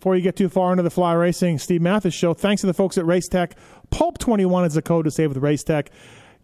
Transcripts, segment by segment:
before you get too far into the fly racing Steve Matthes show, thanks to the folks at Racetech. Pulp21 is the code to save with Racetech.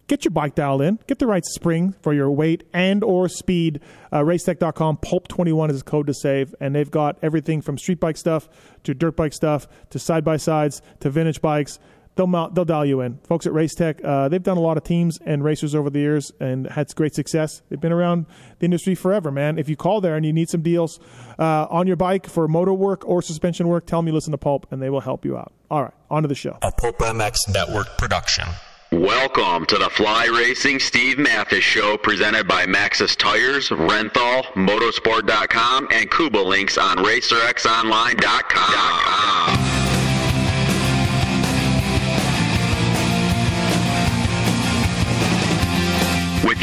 Get your bike dialed in. Get the right spring for your weight and or speed. Uh, racetech.com. Pulp21 is the code to save. And they've got everything from street bike stuff to dirt bike stuff to side-by-sides to vintage bikes they'll they'll dial you in. Folks at Racetech, uh, they've done a lot of teams and racers over the years and had great success. They've been around the industry forever, man. If you call there and you need some deals uh, on your bike for motor work or suspension work, tell them you listen to Pulp and they will help you out. All right, on to the show. A Pulp MX Network production. Welcome to the Fly Racing Steve Matthes Show presented by Maxxis Tires, Renthal, Motorsport.com, and Kuba Links on RacerXOnline.com.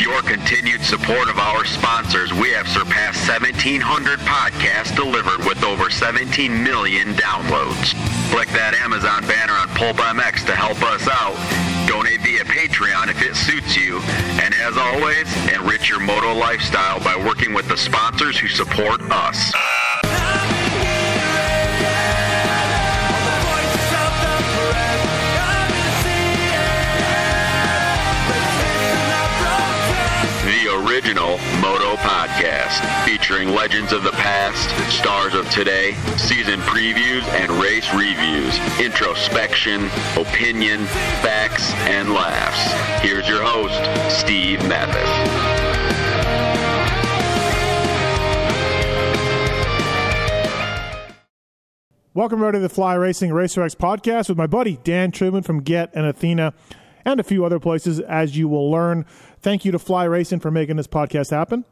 your continued support of our sponsors, we have surpassed 1,700 podcasts delivered with over 17 million downloads. Click that Amazon banner on Pulp MX to help us out. Donate via Patreon if it suits you. And as always, enrich your moto lifestyle by working with the sponsors who support us. Moto Podcast, featuring legends of the past, stars of today, season previews and race reviews, introspection, opinion, facts, and laughs. Here's your host, Steve Matthes. Welcome everybody to the Fly Racing Racer X podcast with my buddy Dan Truman from Get and Athena and a few other places as you will learn. Thank you to Fly Racing for making this podcast happen.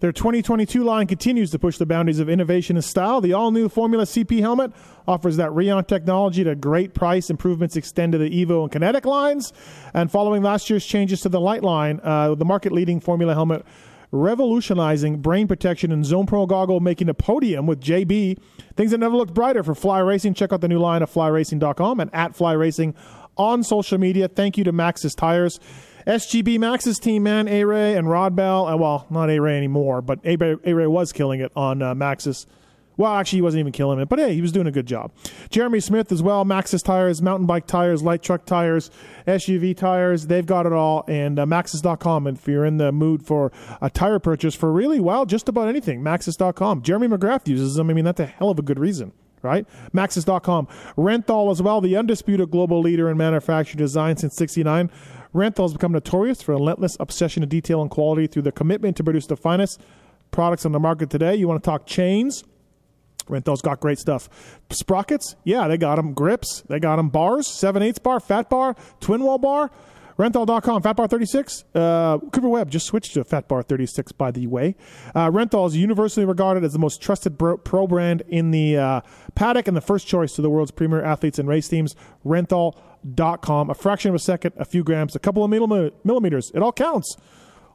Their 2022 line continues to push the boundaries of innovation and style. The all new Formula CP helmet offers that Rheon technology at a great price. Improvements extend to the Evo and Kinetic lines. And following last year's changes to the Light line, uh, the market leading Formula helmet revolutionizing brain protection and Zone Pro goggle making a podium with JB. Things that never looked brighter for Fly Racing. Check out the new line at flyracing.com and at Fly Racing on social media. Thank you to Maxxis Tires. SGB Maxxis team, man, A Ray and Rod Bell. Uh, well, not A Ray anymore, but A Ray was killing it on uh, Maxxis. Well, actually, he wasn't even killing it, but hey, he was doing a good job. Jeremy Smith as well, Maxxis tires, mountain bike tires, light truck tires, SUV tires. They've got it all. And uh, Maxxis.com. if you're in the mood for a tire purchase for really, well, just about anything, Maxxis.com. Jeremy McGrath uses them. I mean, that's a hell of a good reason right? Maxxis.com. Renthal as well, the undisputed global leader in manufacturing design since 69. Renthal has become notorious for relentless obsession to detail and quality through the commitment to produce the finest products on the market today. You want to talk chains? Renthal's got great stuff. Sprockets? Yeah, they got them. Grips? They got them. Bars? 7 8 bar, fat bar, twin wall bar. Renthal.com, Fat Bar 36. Uh, Cooper Webb just switched to Fat Bar 36, by the way. Uh, Renthal is universally regarded as the most trusted pro brand in the uh, paddock and the first choice to the world's premier athletes and race teams. Renthal.com. A fraction of a second, a few grams, a couple of millimeters. It all counts.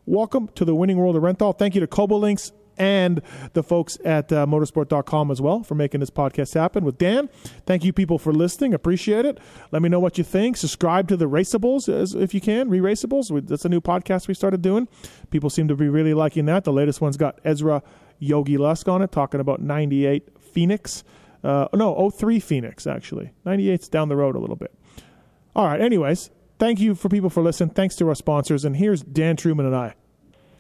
Welcome to the winning world of Renthal. Thank you to Cobolinks and the folks at uh, motorsport.com as well for making this podcast happen with Dan. Thank you, people, for listening. Appreciate it. Let me know what you think. Subscribe to the Raceables as, if you can. Re Raceables. That's a new podcast we started doing. People seem to be really liking that. The latest one's got Ezra Yogi Lusk on it, talking about 98 Phoenix. Uh, no, 03 Phoenix, actually. 98's down the road a little bit. All right, anyways, thank you for people for listening. Thanks to our sponsors. And here's Dan Truman and I.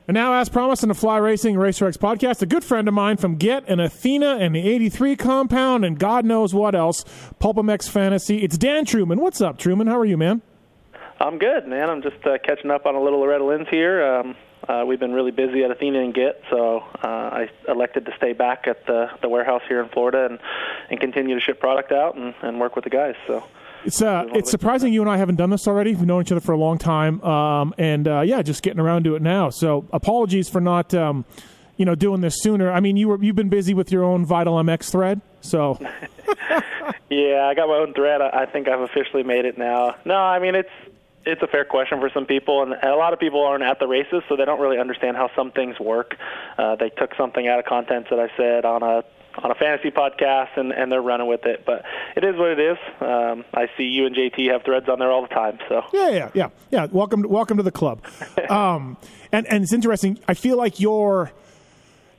And now, as promised in the Fly Racing Racer X podcast, a good friend of mine from Get and Athena and the 83 compound and God knows what else, PulpMX Fantasy. It's Dan Truman. What's up, Truman? How are you, man? I'm good, man. I'm just uh, catching up on a little Loretta Lynn's here. Um, uh, we've been really busy at Athena and Get, so uh, I elected to stay back at the, the warehouse here in Florida and, and continue to ship product out and, and work with the guys. So it's uh, it's surprising you and I haven't done this already. We've known each other for a long time, um, and uh, yeah, just getting around to it now. So apologies for not, um, you know, doing this sooner. I mean, you were you've been busy with your own Vital MX thread, so. yeah, I got my own thread. I think I've officially made it now. No, I mean it's it's a fair question for some people, and a lot of people aren't at the races, so they don't really understand how some things work. Uh, they took something out of content that I said on a on a fantasy podcast and, and they're running with it. But it is what it is. Um, I see you and JT have threads on there all the time. So yeah, yeah, yeah, yeah. Welcome, welcome to the club. um, and and it's interesting. I feel like you're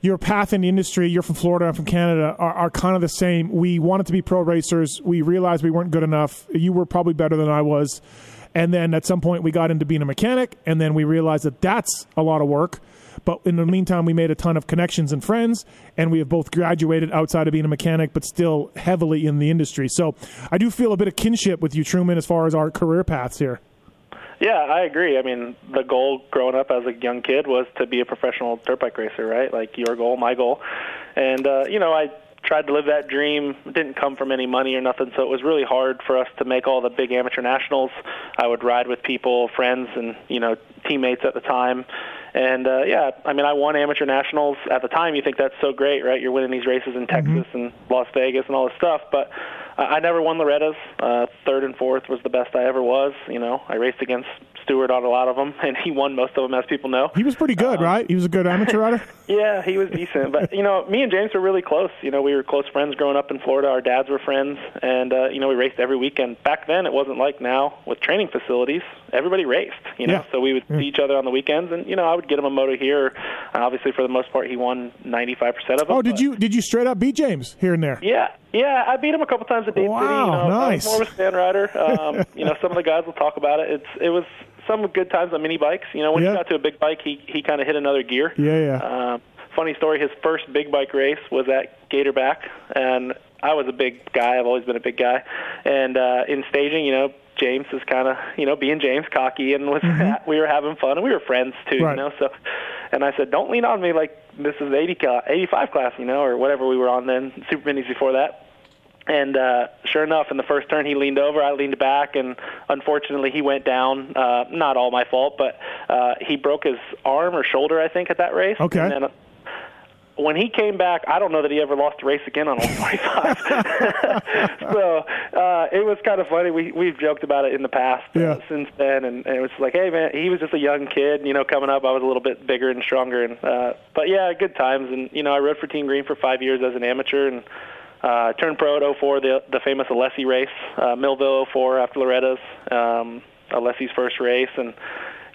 your path in the industry, you're from Florida, I'm from Canada, are, are kind of the same. We wanted to be pro racers. We realized we weren't good enough. You were probably better than I was. And then at some point, we got into being a mechanic, and then we realized that that's a lot of work. But in the meantime, we made a ton of connections and friends, and we have both graduated outside of being a mechanic, but still heavily in the industry. So I do feel a bit of kinship with you, Truman, as far as our career paths here. Yeah, I agree. I mean, the goal growing up as a young kid was to be a professional dirt bike racer, right? Like your goal, my goal. And uh, you know, I tried to live that dream. It didn't come from any money or nothing, so it was really hard for us to make all the big amateur nationals. I would ride with people, friends, and you know, teammates at the time. And uh, yeah, I mean, I won amateur nationals at the time. You think that's so great, right? You're winning these races in Texas mm-hmm. and Las Vegas and all this stuff, but I never won Loretta's. Uh, third and fourth was the best I ever was. You know, I raced against Stewart on a lot of them, and he won most of them, as people know. He was pretty good, um, right? He was a good amateur rider. yeah, he was decent. But you know, me and James were really close. You know, we were close friends growing up in Florida. Our dads were friends, and uh, you know, we raced every weekend. Back then, it wasn't like now with training facilities. Everybody raced. You know, yeah. so we would yeah. see each other on the weekends, and you know, I would get him a moto here. Obviously, for the most part, he won 95 percent of them. Oh, did you did you straight up beat James here and there? Yeah, yeah, I beat him a couple times at Dade wow, City. You know, nice. I was more of a stand rider. Um, you know, some of the guys will talk about it. It's it was some good times on mini bikes. You know, when yeah. he got to a big bike, he he kind of hit another gear. Yeah, yeah. Um, funny story. His first big bike race was at Gatorback, and I was a big guy. I've always been a big guy, and uh, in staging, you know, James is kind of you know being James cocky and was mm-hmm. we were having fun and we were friends too right. you know so and I said don't lean on me like this is 80 85 class you know or whatever we were on then super minis before that and uh, sure enough, in the first turn, he leaned over. I leaned back, and unfortunately, he went down. Uh, not all my fault, but uh, he broke his arm or shoulder, I think, at that race. Okay. And then, uh, when he came back, I don't know that he ever lost a race again on 145. so uh, it was kind of funny. We we've joked about it in the past uh, yeah. since then, and, and it was like, hey man, he was just a young kid, you know, coming up. I was a little bit bigger and stronger, and uh, but yeah, good times. And you know, I rode for Team Green for five years as an amateur, and uh, turned pro at 04, the the famous Alessi race, uh, Millville 04 after Loretta's, um, Alessi's first race, and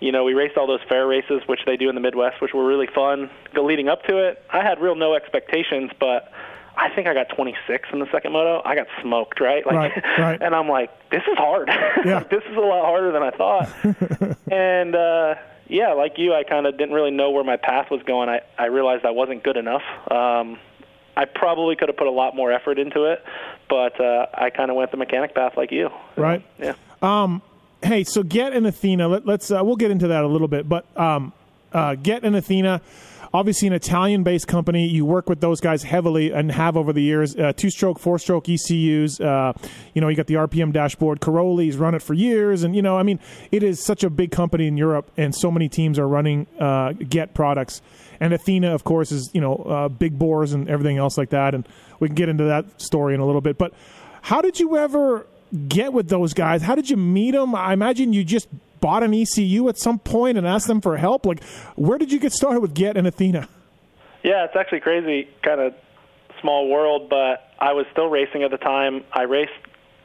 you know we raced all those fair races, which they do in the Midwest, which were really fun. Go leading up to it, I had real no expectations, but I think I got 26 in the second moto. I got smoked, right? Like, right, right. and I'm like, this is hard. Yeah. this is a lot harder than I thought. and uh, yeah, like you, I kind of didn't really know where my path was going. I I realized I wasn't good enough. Um, I probably could have put a lot more effort into it, but uh, I kind of went the mechanic path like you. Right. Yeah. Um, hey, so Get and Athena. Let, us uh, we'll get into that a little bit, but um, uh, Get and Athena obviously an Italian based company. You work with those guys heavily and have over the years. Uh, two stroke, four stroke ECUs. Uh, you know, you got the RPM dashboard. Cairoli's run it for years. And, you know, I mean, it is such a big company in Europe, and so many teams are running uh, Get products. And Athena, of course, is, you know, uh, big bores and everything else like that. And we can get into that story in a little bit. But how did you ever get with those guys? How did you meet them? I imagine you just bought an ECU at some point and asked them for help? Like, where did you get started with Get and Athena? Yeah, it's actually crazy, kind of small world, but I was still racing at the time. I raced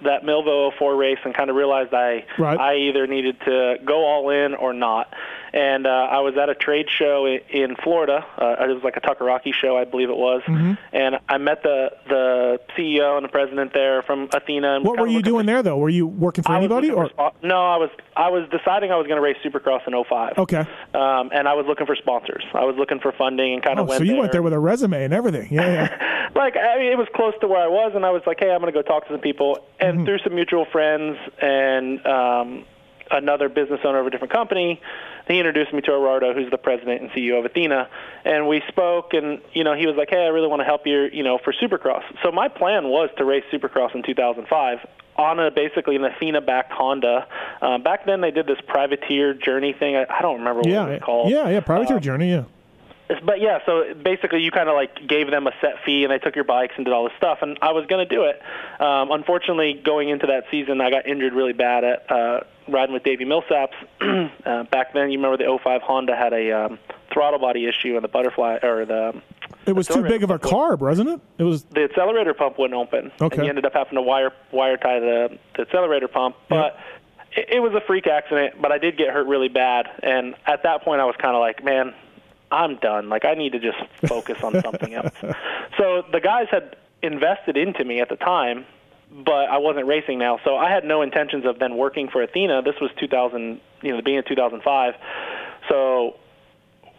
that Millville 04 race and kind of realized I right. I either needed to go all in or not and uh, I was at a trade show in, in Florida. Uh, it was like a Tucker-Rocky show, I believe it was, mm-hmm. and I met the the CEO and the president there from Athena. And what were you doing there though? Were you working for I anybody or for, no? I was I was deciding I was going to race Supercross in 05. Okay. Um, and I was looking for sponsors. I was looking for funding and kind oh, of went. So you there. went there with a resume and everything. Yeah. yeah. like I mean, it was close to where I was, and I was like, hey, I'm going to go talk to some people, and mm-hmm. through some mutual friends and um, another business owner of a different company he introduced me to Gerardo, who's the president and CEO of Athena, and we spoke. And you know, he was like, "Hey, I really want to help you, you know, for Supercross." So my plan was to race Supercross in 2005 on a basically an Athena-backed Honda. Um, back then, they did this privateer journey thing. I, I don't remember what yeah, it was called. Yeah, yeah, privateer um, journey. Yeah but yeah, so basically you kind of like gave them a set fee and they took your bikes and did all this stuff, and I was going to do it. Um, unfortunately, going into that season, I got injured really bad at uh, riding with Davey Millsaps. uh, back then, you remember the 05 Honda had a um, throttle body issue and the butterfly or the. It was too big of a carb, wasn't it? It was the accelerator pump wouldn't open. Okay. And you ended up having to wire wire tie the, the accelerator pump, but. It, it was a freak accident, but I did get hurt really bad, and at that point I was kind of like, man, I'm done. Like I need to just focus on something else. So the guys had invested into me at the time, but I wasn't racing now. So I had no intentions of then working for Athena. This was 2000, you know, the beginning of 2005. So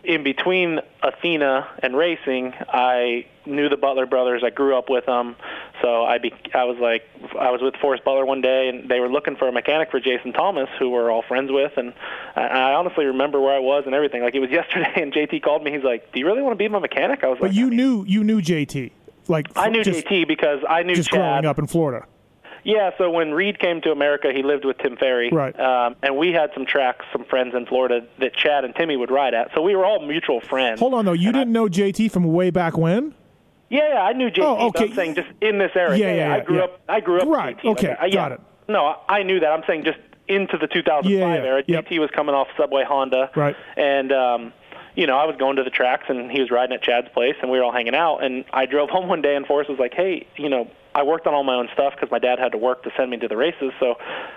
in between Athena and racing, I knew the Butler brothers. I grew up with them, so I be, I was like I was with Forrest Butler one day, and they were looking for a mechanic for Jason Thomas, who we're all friends with, and I, I honestly remember where I was and everything. Like it was yesterday, and JT called me. He's like, "Do you really want to be my mechanic?" I was But like, "But you I mean, knew you knew JT, like I knew just, JT because I knew just Chad. growing up in Florida. Yeah, so when Reed came to America, he lived with Tim Ferry. Right. Um, and we had some tracks, some friends in Florida that Chad and Timmy would ride at. So we were all mutual friends. Hold on though, you And didn't know JT from way back when? Yeah, yeah, I knew JT. Oh, okay. I'm saying just in this area. Yeah, yeah, yeah I grew yeah. up. I grew up. with Right, JT. Like, okay, I- yeah. got it. No, I knew that. I'm saying just into the 2005 Yeah, yeah, era. yep. JT was coming off Subway Honda. Right. And um, you know, I was going to the tracks, and he was riding at Chad's place, and we were all hanging out. And I drove home one day, and Forrest was like, "Hey, you know." I worked on all my own stuff because my dad had to work to send me to the races, so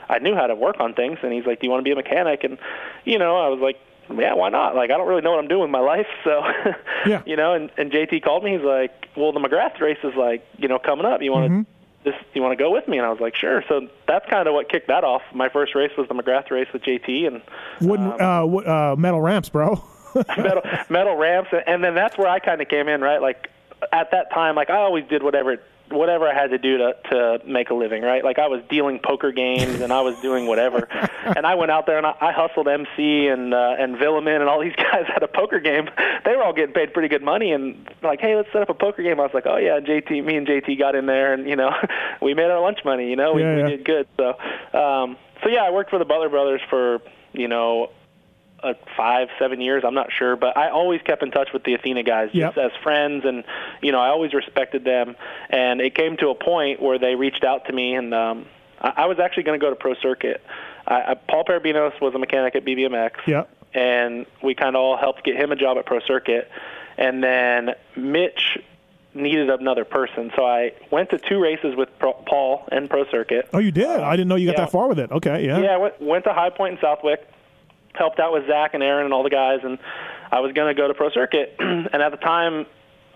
I knew how to work on things. And he's like, "Do you want to be a mechanic?" And you know, I was like, "Yeah, why not?" Like, I don't really know what I'm doing with my life, so Yeah. you know. And, and JT called me. He's like, "Well, the McGrath race is like, you know, coming up. You want to Mm-hmm. this? You want to go with me?" And I was like, "Sure." So that's kind of what kicked that off. My first race was the McGrath race with JT, and Wooden uh, wo- uh, metal ramps, bro. metal metal ramps, and then that's where I kind of came in, right? Like at that time, like I always did whatever whatever I had to do to to make a living, right? Like I was dealing poker games and I was doing whatever, and I went out there and I, I hustled MC and uh, and Villaman and all these guys at a poker game. They were all getting paid pretty good money, and like, hey, let's set up a poker game. I was like, oh yeah, JT, me and JT got in there, and you know, we made our lunch money. You know, we, Yeah, we did good. So, um, so yeah, I worked for the Butler brothers for you know uh, five, seven years. I'm not sure, but I always kept in touch with the Athena guys Yep. just as friends, and you know I always respected them. And it came to a point where they reached out to me, and um, I, I was actually going to go to Pro Circuit. I, I, Paul Perebijnos was a mechanic at BBMX, Yeah. and we kind of all helped get him a job at Pro Circuit. And then Mitch needed another person, so I went to two races with Pro, Paul and Pro Circuit. Oh, you did? I didn't know you got yeah. that far with it. Okay, yeah. Yeah, I went, went to High Point in Southwick, helped out with Zach and Aaron and all the guys, and I was going to go to Pro Circuit. and at the time,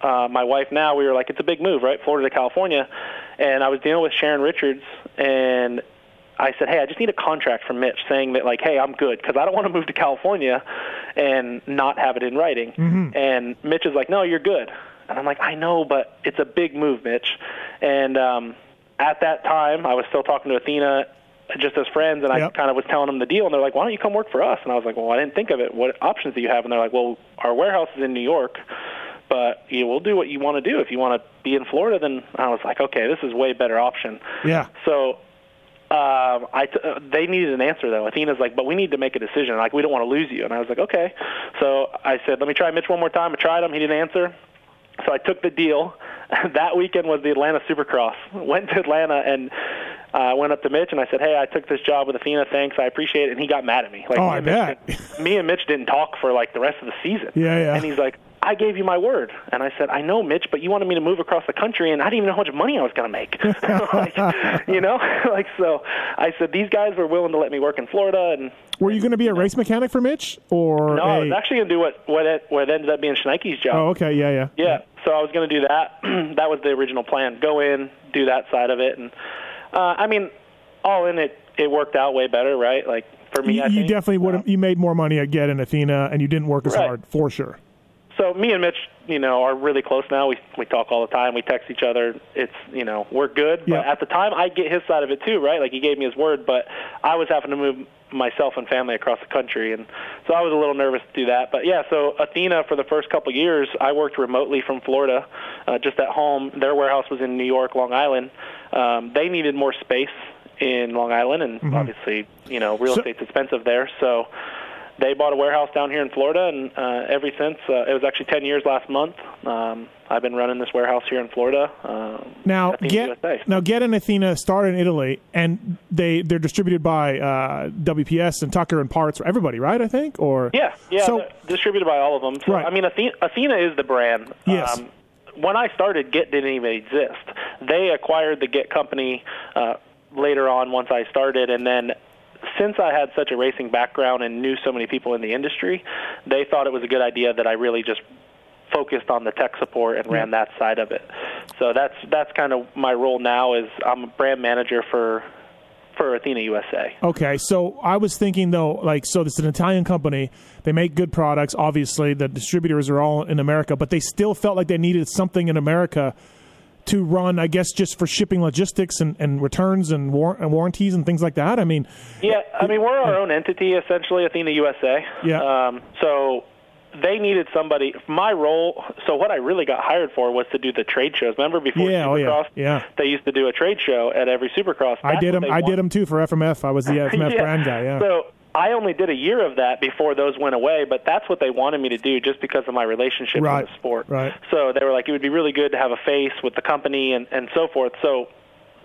uh, my wife now, we were like, it's a big move, right? Florida to California. And I was dealing with Sharon Richards, and I said, hey, I just need a contract from Mitch saying that, like, hey, I'm good, because I don't want to move to California and not have it in writing. And Mitch is like, no, you're good. And I'm like, I know, but it's a big move, Mitch. And um, at that time, I was still talking to Athena just as friends, and I Yep. kind of was telling them the deal, and they're like, "Why don't you come work for us?" And I was like, "Well, I didn't think of it. What options do you have?" And they're like, "Well, our warehouse is in New York, but you will do what you want to do. If you want to be in Florida, then I was like, okay, this is way better option." Yeah. So um, I t- uh, they needed an answer though. Athena's like, but we need to make a decision. Like we don't want to lose you. And I was like, okay. So I said, let me try Mitch one more time. I tried him. He didn't answer. So I took the deal. that weekend was the Atlanta Supercross. Went to Atlanta and uh, went up to Mitch and I said, hey, I took this job with Athena. Thanks, I appreciate it. And he got mad at me. Like, Oh, me I and Mitch bet. me and Mitch didn't talk for like the rest of the season. Yeah, yeah. And he's like, I gave you my word. And I said, I know, Mitch, but you wanted me to move across the country, and I didn't even know how much money I was going to make. like, you know, like so. I said these guys were willing to let me work in Florida, and Were you going to be a race mechanic for Mitch, or no, I was actually going to do what what it, what ended up being Schneike's job. Oh, okay, yeah, yeah, Yeah, so I was going to do that. that was the original plan. Go in, do that side of it, and uh, I mean, all in it, it worked out way better, right? Like for me, You, you definitely would have. You made more money at Get and Athena, and you didn't work as Right. hard for sure. So me and Mitch, you know, are really close now. We we talk all the time. We text each other. It's you know we're good. Yeah. But at the time, I get his side of it too, right? Like he gave me his word, but I was having to move myself and family across the country, and so I was a little nervous to do that. But yeah, so Athena for the first couple of years, I worked remotely from Florida, uh, just at home. Their warehouse was in New York, Long Island. Um, they needed more space in Long Island, and obviously, you know, real So- estate's expensive there, so they bought a warehouse down here in Florida, and uh, ever since, uh, it was actually 10 years last month. Um, I've been running this warehouse here in Florida. Um, Now, Athena Get USA. now Get and Athena started in Italy, and they they're distributed by uh, WPS and Tucker and Parts for everybody, right? I think, or Yeah, yeah, So distributed by all of them. So Right. I mean, Athena, Athena is the brand. Um, Yes. when I started, Get didn't even exist. They acquired the Get company uh, later on once I started, and then since I had such a racing background and knew so many people in the industry, they thought it was a good idea that I really just focused on the tech support and ran that side of it. So that's that's kind of my role now is I'm a brand manager for for Athena USA. Okay, so I was thinking though, like, so this is an Italian company. They make good products. Obviously, the distributors are all in America, but they still felt like they needed something in America to run, I guess, just for shipping logistics and, and returns and, war- and warranties and things like that. I mean, Yeah, I mean we're our own entity essentially, Athena USA. Yeah. Um, so they needed somebody. My role. So what I really got hired for was to do the trade shows. Remember before Yeah, oh, yeah, Supercross? yeah. They used to do a trade show at every Supercross. I did them. I want- did them too for FMF. I was the FMF Yeah. brand guy. Yeah. So I only did a year of that before those went away, but that's what they wanted me to do just because of my relationship Right, with the sport. right. So they were like, it would be really good to have a face with the company and, and so forth. So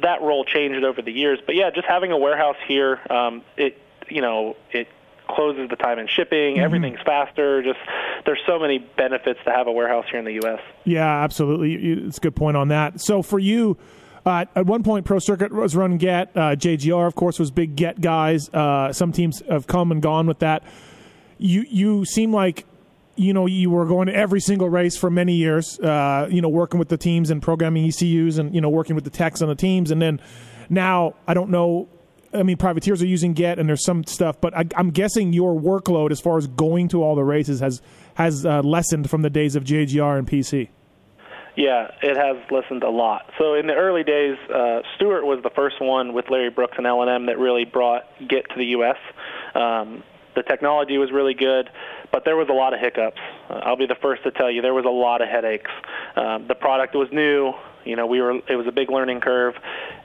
that role changed over the years. But yeah, just having a warehouse here, um, it you know it closes the time in shipping. Mm-hmm. Everything's faster. Just there's so many benefits to have a warehouse here in the U.S. Yeah, absolutely. It's a good point on that. So for you, uh, at one point, Pro Circuit was run Get. Uh, JGR, of course, was big Get guys. Uh, some teams have come and gone with that. You you seem like you know you were going to every single race for many years. Uh, you know, working with the teams and programming ECUs and you know working with the techs on the teams, and then now I don't know. I mean, privateers are using Get, and there's some stuff, but I, I'm guessing your workload as far as going to all the races has has uh, lessened from the days of JGR and PC. Yeah, it has lessened a lot. So in the early days, uh, Stewart was the first one with Larry Brooks and L&M that really brought Git to the U.S. Um, the technology was really good, but there was a lot of hiccups. Uh, I'll be the first to tell you there was a lot of headaches. Um, the product was new. You know, we were it was a big learning curve,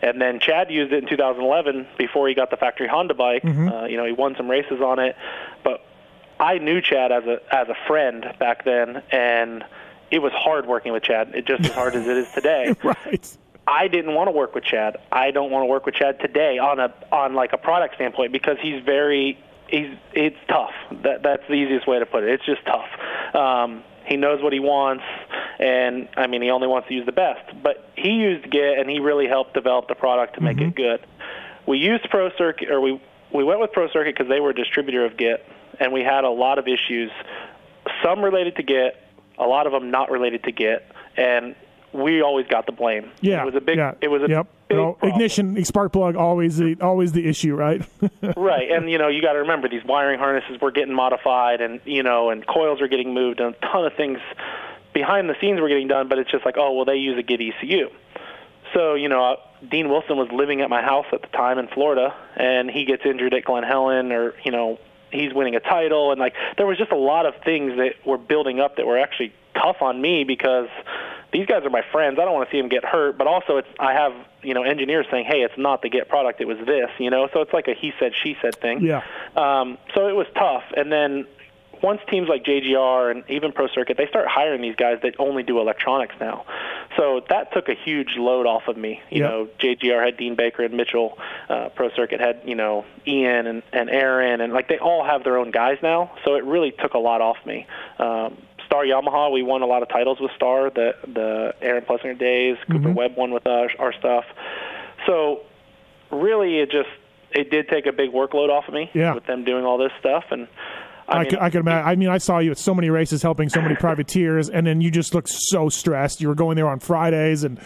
and then Chad used it in 2011 before he got the factory Honda bike. Uh, you know, he won some races on it, but I knew Chad as a as a friend back then, and it was hard working with Chad. It just as hard as it is today. Right. I didn't want to work with Chad. I don't want to work with Chad today on a on like a product standpoint because he's very he's it's tough. That that's the easiest way to put it. It's just tough. Um, he knows what he wants, and I mean he only wants to use the best. But he used Git, and he really helped develop the product to make it good. We used Pro Circuit, or we we went with Pro Circuit because they were a distributor of Git, and we had a lot of issues. Some related to Git, a lot of them not related to Git, and we always got the blame. Yeah. it was a big. Yeah. It was a yep. big You know, ignition, spark plug, always the always the issue, right? right and you know you got to remember these wiring harnesses were getting modified and you know and coils are getting moved and a ton of things behind the scenes were getting done but it's just like oh well they use a git ecu so you know uh, dean wilson was living at my house at the time in florida and he gets injured at glen helen or you know he's winning a title and like there was just a lot of things that were building up that were actually tough on me because these guys are my friends. I don't want to see them get hurt, but also it's I have you know engineers saying, hey, it's not the Get product, it was this, you know. So it's like a he said she said thing. Yeah. Um, so it was tough, and then once teams like JGR and even Pro Circuit they start hiring these guys that only do electronics now. So that took a huge load off of me. You Yep. know, JGR had Dean Baker and Mitchell. Uh, Pro Circuit had you know Ian and, and Aaron, and like they all have their own guys now. So it really took a lot off me. Um, Star Yamaha, we won a lot of titles with Star. The the Aaron Plessinger days, Cooper Webb won with us, our stuff. So really, it just it did take a big workload off of me Yeah. with them doing all this stuff, and I, I, mean, could, I could imagine. I mean, I saw you at so many races helping so many privateers, and then you just looked so stressed. You were going there on Fridays and,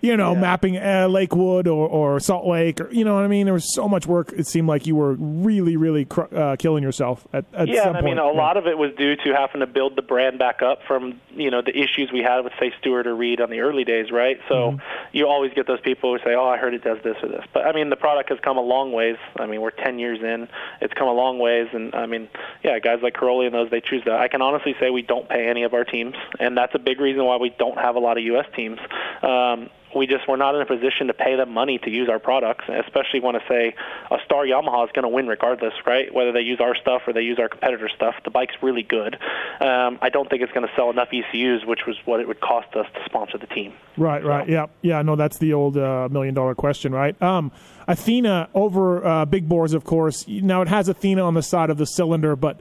you know, mapping uh, Lakewood or, or Salt Lake, or you know what I mean. There was so much work. It seemed like you were really, really cr- uh, killing yourself at, at yeah, some I point. mean, a lot of it was due to having to build the brand back up from you know the issues we had with say Stewart or Reed on the early days, right? So Mm-hmm. you always get those people who say, "Oh, I heard it does this or this," but I mean, the product has come a long ways. I mean, we're 10 years in; it's come a long ways, and I mean, yeah, guys like Cairoli and those they choose that. I can honestly say we don't pay any of our teams, and that's a big reason why we don't have a lot of U.S. teams. Um, we just we're not in a position to pay them money to use our products, especially when I say a Star Yamaha is going to win regardless, right? Whether they use our stuff or they use our competitor stuff, the bike's really good. Um, I don't think it's going to sell enough ECUs, which was what it would cost us to sponsor the team. Right, right. Yeah, yeah. No, that's the old uh, million dollar question, right? Um, Athena over uh, big bores, of course. Now it has Athena on the side of the cylinder, but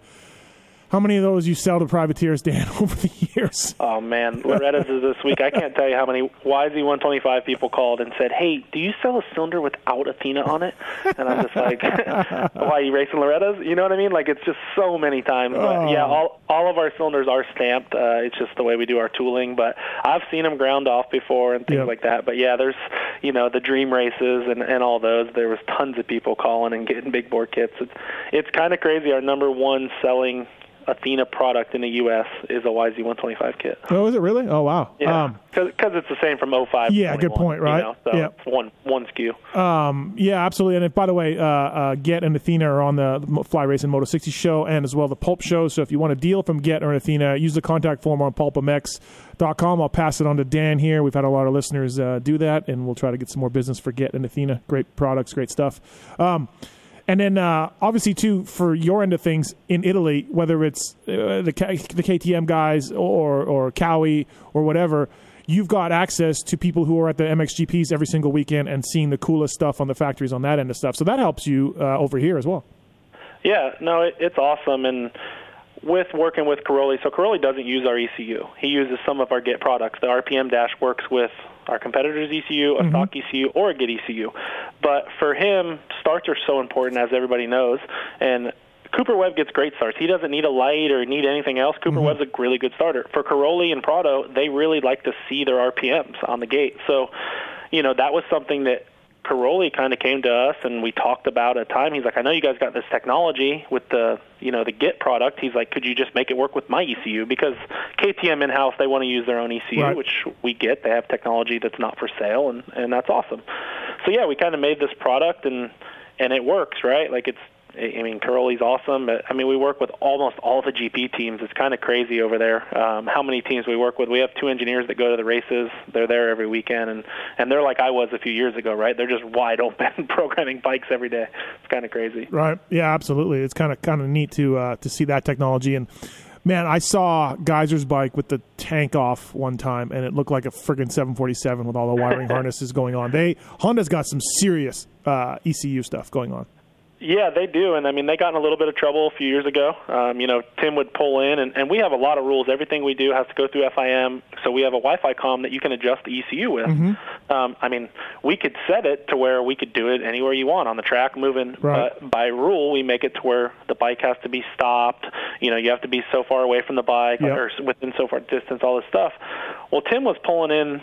How many of those you sell to privateers, Dan, over the years? Oh man, Loretta's is this week. I can't tell you how many YZ125 people called and said, "Hey, do you sell a cylinder without Athena on it?" And I'm just like, "Why are you racing Loretta's?" You know what I mean? Like it's just so many times. But Oh. yeah, all all of our cylinders are stamped. Uh, it's just the way we do our tooling. But I've seen them ground off before and things Yep. like that. But yeah, there's you know the dream races and and all those. There was tons of people calling and getting big bore kits. It's it's kind of crazy. Our number one selling Athena product in the U.S. is a YZ125 kit. Oh, is it really? Oh, wow. Yeah, Um, because it's the same from 05. Yeah, good point, right? You know, so Yeah. it's one one SKU. Um, yeah, absolutely. And if, by the way, uh, uh, Get and Athena are on the Fly Racing Moto 60 show and as well the Pulp show. So if you want a deal from Get or Athena, use the contact form on pulpmx.com. I'll pass it on to Dan here. We've had a lot of listeners uh, do that, and we'll try to get some more business for Get and Athena. Great products, great stuff. Um, and then, uh, obviously, too, for your end of things in Italy, whether it's uh, the K- the KTM guys or or Cowie or whatever, you've got access to people who are at the MXGPs every single weekend and seeing the coolest stuff on the factories on that end of stuff. So that helps you uh, over here as well. Yeah, no, it, it's awesome. And with working with Cairoli, so Cairoli doesn't use our ECU. He uses some of our Get products. The RPM Dash works with our competitor's ECU, a mm-hmm. stock ECU, or a Get ECU. But for him, starts are so important, as everybody knows. And Cooper Webb gets great starts. He doesn't need a light or need anything else. Cooper mm-hmm. Webb's a really good starter. For Cairoli and Prado, they really like to see their RPMs on the gate. So, you know, that was something that Cairoli kind of came to us and we talked about a time. He's like, I know you guys got this technology with the you know the Git product. He's like, could you just make it work with my ECU? Because KTM in house they want to use their own ECU, Right. which we get. They have technology that's not for sale, and and that's awesome. So yeah, we kind of made this product and and it works, right? Like it's. I mean, Cairoli's awesome. But, I mean, we work with almost all the GP teams. It's kind of crazy over there. Um, how many teams we work with? We have two engineers that go to the races. They're there every weekend, and and they're like I was a few years ago, right? They're just wide open programming bikes every day. It's kind of crazy. Right. Yeah, absolutely. It's kind of kind of neat to uh, to see that technology and. Man, I saw Gajser's bike with the tank off one time, and it looked like a friggin' 747 with all the wiring harnesses going on. They Honda's got some serious uh, ECU stuff going on. Yeah, they do, and I mean they got in a little bit of trouble a few years ago. Um, you know, Tim would pull in, and, and we have a lot of rules. Everything we do has to go through FIM, so we have a Wi-Fi com that you can adjust the ECU with. Um, I mean, we could set it to where we could do it anywhere you want on the track, moving. Right. But by rule, we make it to where the bike has to be stopped. You know, you have to be so far away from the bike Yep. or within so far distance, all this stuff. Well, Tim was pulling in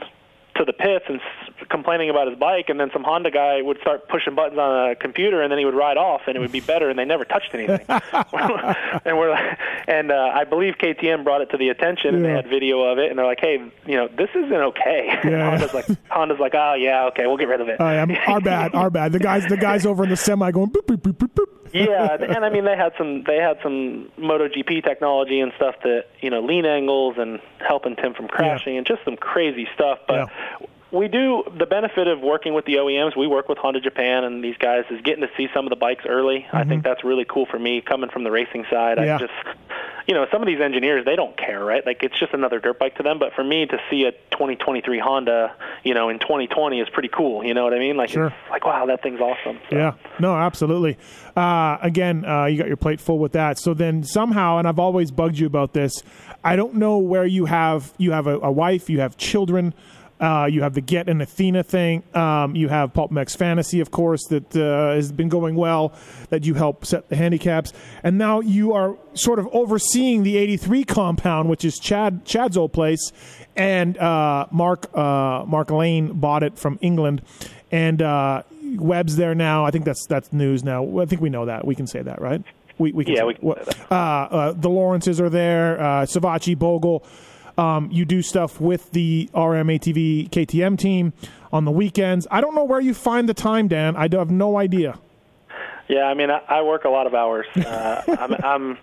to the pits and complaining about his bike, and then some Honda guy would start pushing buttons on a computer, and then he would ride off, and it would be better, and they never touched anything. and we're like, and uh, I believe KTM brought it to the attention, and they had video of it, and they're like, hey, you know, this isn't okay. And Yeah. Honda's like, Honda's like, oh yeah, okay, we'll get rid of it. Yeah, our bad, our bad. The guys, the guys over in the semi going boop boop boop boop boop. yeah, and I mean they had some they had some MotoGP technology and stuff that you know lean angles and helping Tim from crashing and just some crazy stuff. But we do the benefit of working with the OEMs. We work with Honda Japan and these guys is getting to see some of the bikes early. I think that's really cool for me coming from the racing side. Mm-hmm. Yeah. I just you know some of these engineers they don't care right like it's just another dirt bike to them but for me to see a 2023 honda you know in 2020 is pretty cool you know what i mean like Sure. it's like wow that thing's awesome So- Yeah, no, absolutely. Uh, again, uh, you got your plate full with that. So then somehow, and I've always bugged you about this. I don't know where you have you have a, a wife, you have children. Uh, you have the Get and Athena thing. Um, you have PulpMX Fantasy, of course, that uh, has been going well. That you help set the handicaps, and now you are sort of overseeing the '83 compound, which is Chad Chad's old place, and uh, Mark uh, Mark Lane bought it from England, and uh, Webb's there now. I think that's that's news now. I think we know that. We can say that, right? We, we can Yeah, we can what- say that. uh, uh, the Lawrences are there. Uh, Savatgy, Bogle. Um, you do stuff with the RMATV KTM team on the weekends. I don't know where you find the time, Dan. I have no idea. Yeah, I mean, I, I work a lot of hours. Uh, I'm, I'm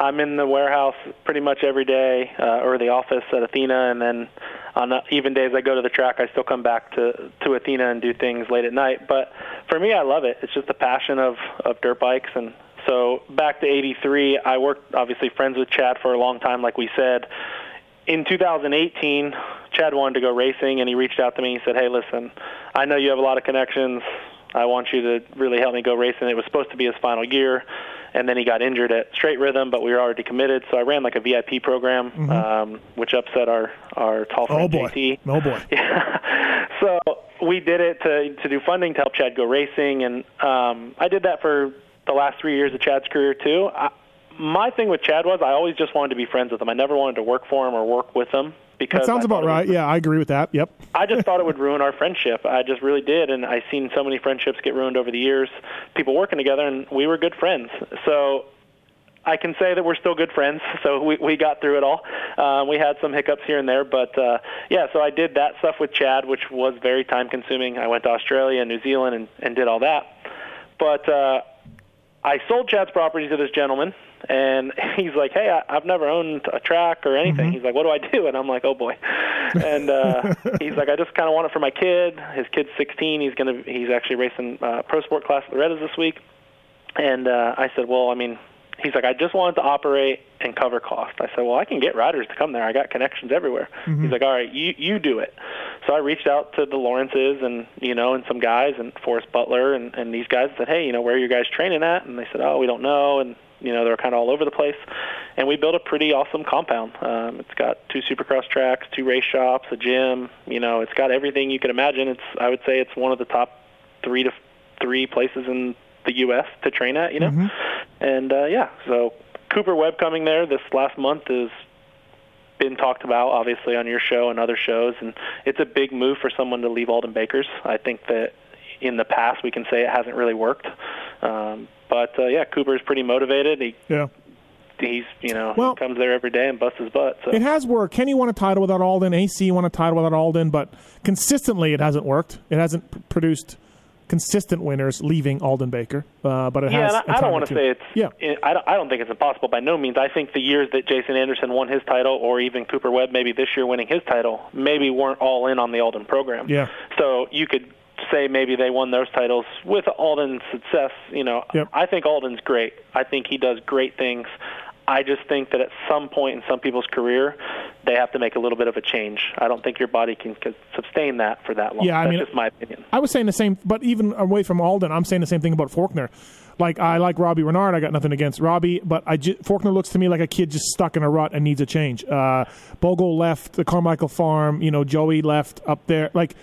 I'm in the warehouse pretty much every day, uh, or the office at Athena, and then on uh, even days I go to the track, I still come back to to Athena and do things late at night. But for me, I love it. It's just the passion of of dirt bikes, and so back to '83, I worked obviously friends with Chad for a long time, like we said. In 2018, Chad wanted to go racing, and he reached out to me. He said, "Hey, listen, I know you have a lot of connections. I want you to really help me go racing." It was supposed to be his final year, and then he got injured at straight rhythm, but we were already committed. So I ran like a VIP program, um, which upset our our tall Mm-hmm. Oh boy. JT. Oh boy. Yeah. so we did it to to do funding to help Chad go racing, and um, I did that for the last three years of Chad's career too. I, my thing with Chad was I always just wanted to be friends with him. I never wanted to work for him or work with him because That sounds I about right. was- Yeah, I agree with that. Yep. I just thought it would ruin our friendship. I just really did, and I've seen so many friendships get ruined over the years. People working together, and we were good friends. So I can say that we're still good friends. So we we got through it all. Uh, we had some hiccups here and there, but uh, yeah. So I did that stuff with Chad, which was very time consuming. I went to Australia and New Zealand and, and did all that. But uh, I sold Chad's property to this gentleman, and he's like, "Hey, I, I've never owned a track or anything." He's like, "What do I do?" And I'm like, "Oh boy." And uh, he's like, "I just kind of want it for my kid. His kid's 16. He's gonna he's actually racing uh, pro sport class at Loretta's this week." And uh, I said, "Well, I mean." He's like, I just wanted to operate and cover cost. I said, well, I can get riders to come there. I got connections everywhere. He's like, all right, you you do it. So I reached out to the Lawrences and you know and some guys and Forrest Butler and and these guys said, hey, you know, where are you guys training at? And they said, oh, we don't know. And you know, they're kind of all over the place. And we built a pretty awesome compound. Um, it's got two supercross tracks, two race shops, a gym. You know, it's got everything you could imagine. It's I would say it's one of the top three to three places in the U.S. to train at. You know, and uh, yeah, so Cooper Webb coming there this last month has been talked about, obviously, on your show and other shows, and it's a big move for someone to leave Aldon Bakers. I think that in the past we can say it hasn't really worked, um, but uh, yeah, Cooper's pretty motivated. He Yeah. he's you know Well- comes there every day and busts his butt. So It has worked. Kenny won a title without Aldon. AC won a title without Aldon, but consistently it hasn't worked. It hasn't p- produced consistent winners leaving Aldon Baker. Uh, but it Yeah, has. I, I don't want to say it's. Yeah. I don't, I don't think it's impossible by no means. I think the years that Jason Anderson won his title, or even Cooper Webb, maybe this year winning his title, maybe weren't all in on the Aldon program. Yeah. So you could say maybe they won those titles with Aldon's success. You know, Yep. I think Aldon's great. I think he does great things. I just think that at some point in some people's career, they have to make a little bit of a change. I don't think your body can, sustain that for that long. Yeah, I That's mean- just my opinion. I was saying the same, but even away from Aldon, I'm saying the same thing about Faulkner. Like I like Robbie Reynard. I got nothing against Robbie, but I ju- Faulkner looks to me like a kid just stuck in a rut and needs a change. Uh, Bogle left the Carmichael farm. You know, Joey left up there. Like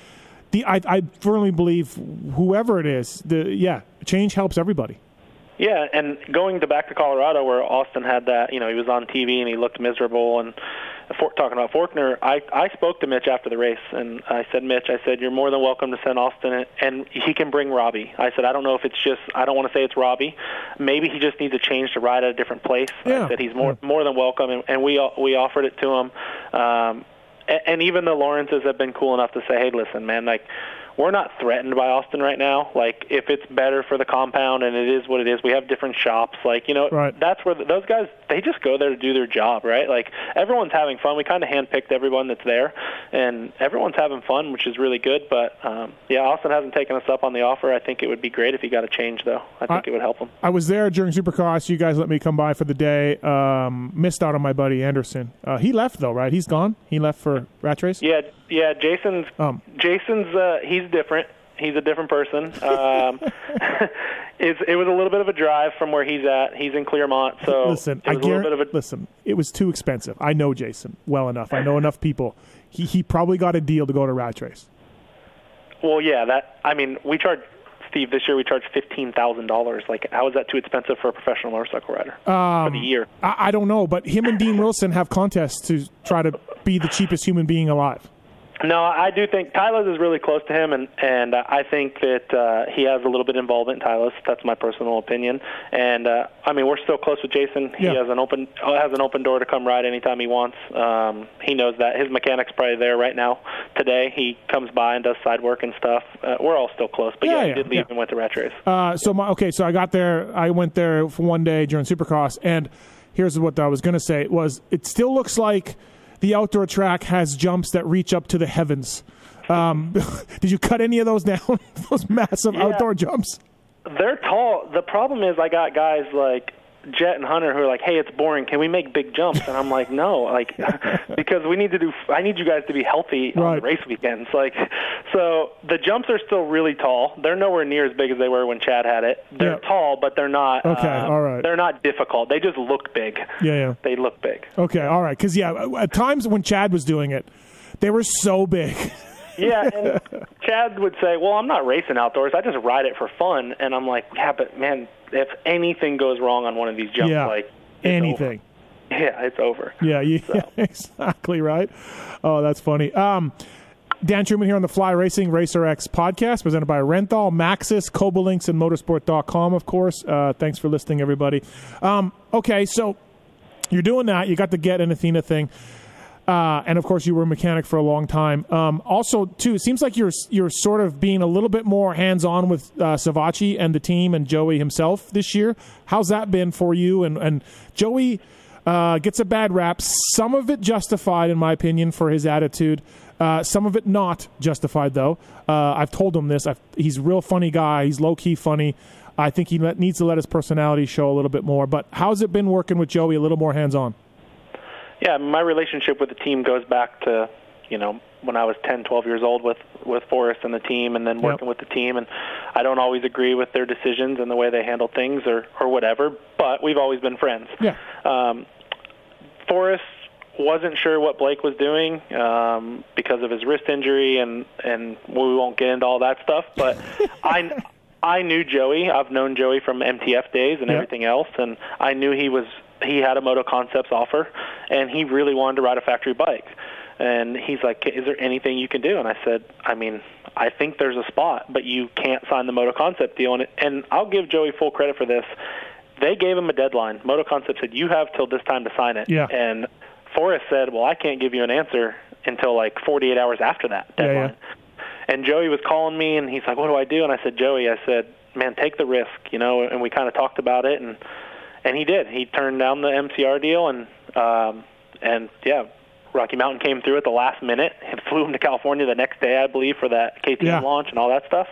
the, I, I firmly believe whoever it is, the yeah, change helps everybody. Yeah, and going to back to Colorado where Austin had that, you know, he was on TV and he looked miserable. And for, talking about Faulkner, I I spoke to Mitch after the race and I said, Mitch, I said you're more than welcome to send Austin, and he can bring Robbie. I said I don't know if it's just I don't want to say it's Robbie, maybe he just needs a change to ride at a different place. Yeah. I said he's more more than welcome, and, and we we offered it to him. Um, and, and even the Lawrences have been cool enough to say, hey, listen, man, like we're not threatened by Austin right now. Like if it's better for the compound and it is what it is, we have different shops. Like you know, Right. that's where the, those guys they just go there to do their job, right? Like everyone's having fun. We kind of handpicked everyone that's there, and everyone's having fun, which is really good. But um, yeah, Austin hasn't taken us up on the offer. I think it would be great if he got a change, though. I think I- it would help him. I was there during Supercross. You guys let me come by for the day. Um, missed out on my buddy Anderson. Uh, he left though, right? He's gone. He left for Rat Race. Yeah, yeah. Jason's Um. Jason's uh, he's different. He's a different person. Um, it's, it was a little bit of a drive from where he's at. He's in Clermont, so listen, it I guarantee. a Listen, it was too expensive. I know Jason well enough. I know enough people. He he probably got a deal to go to Rat Race. Well, yeah, that I mean, we charge Steve this year. We charge fifteen thousand dollars. Like, how is that too expensive for a professional motorcycle rider Um, for the year? I, I don't know, but him and Dean Wilson have contests to try to be the cheapest human being alive. No, I do think Tyler's is really close to him, and and uh, I think that uh, he has a little bit of involvement in Tyler's. That's my personal opinion. And uh, I mean, we're still close with Jason. He Yeah. has an open uh, has an open door to come ride anytime he wants. Um, he knows that his mechanic's probably there right now. Today, he comes by and does side work and stuff. Uh, we're all still close, but Yeah, yeah, yeah, he did leave yeah. and went to Rat Race. Uh, so my okay, so I got there. I went there for one day during Supercross, and here's what I was going to say: was it still looks like the outdoor track has jumps that reach up to the heavens. Um, did you cut any of those down? those massive Yeah. outdoor jumps. They're tall. The problem is I got guys like Jett and Hunter who are like, "Hey, it's boring. Can we make big jumps?" And I'm like, "No, like because we need to do. I need you guys to be healthy on Right. race weekends. Like, so the jumps are still really tall. They're nowhere near as big as they were when Chad had it. They're Yeah. tall, but they're not. Okay, uh, all right. They're not difficult. They just look big. Yeah, yeah. They look big. Okay, all right. Because yeah, at times when Chad was doing it, they were so big. Yeah, and Chad would say, "Well, I'm not racing outdoors. I just ride it for fun." And I'm like, "Yeah, but man, if anything goes wrong on one of these jumps, yeah, like anything. over. yeah, it's over." Yeah, yeah, exactly right. Oh, that's funny. Um, Dan Truman here on the Fly Racing Racer X podcast, presented by Renthal, Maxxis, Cobalinks, and Motorsport.com, of course. Uh, thanks for listening, everybody. Um, okay, so you're doing that. You got the Get and Athena thing. Uh, and of course, you were a mechanic for a long time. Um, also, too, it seems like you're you're sort of being a little bit more hands on with uh, Savatgy and the team and Joey himself this year. How's that been for you? And and Joey uh, gets a bad rap. Some of it justified, in my opinion, for his attitude. Uh, some of it not justified, though. Uh, I've told him this. I've, he's a real funny guy. He's low key funny. I think he needs to let his personality show a little bit more. But how's it been working with Joey a little more hands on? Yeah, my relationship with the team goes back to, you know, when I was 10, 12 years old with with Forrest and the team, and then working with the team. And I don't always agree with their decisions and the way they handle things or or whatever, but we've always been friends. Yeah. Um, Forrest wasn't sure what Blake was doing um, because of his wrist injury, and and we won't get into all that stuff. But I I knew Joey. I've known Joey from MTF days and Yeah. everything else, and I knew he was he had a Moto Concepts offer, and he really wanted to ride a factory bike. And he's like, "Is there anything you can do?" And I said, "I mean, I think there's a spot, but you can't sign the Moto Concept deal." And, it and I'll give Joey full credit for this. They gave him a deadline. Moto Concept said, "You have till this time to sign it." Yeah. And Forrest said, "Well, I can't give you an answer until like 48 hours after that deadline." Yeah, deadline." And Joey was calling me, and he's like, "What do I do?" And I said, "Joey, I said, man, take the risk, you know." And we kind of talked about it, and and he did. He turned down the MCR deal, and um, and yeah, Rocky Mountain came through at the last minute and flew him to California the next day, I believe, for that KTM Yeah. launch and all that stuff.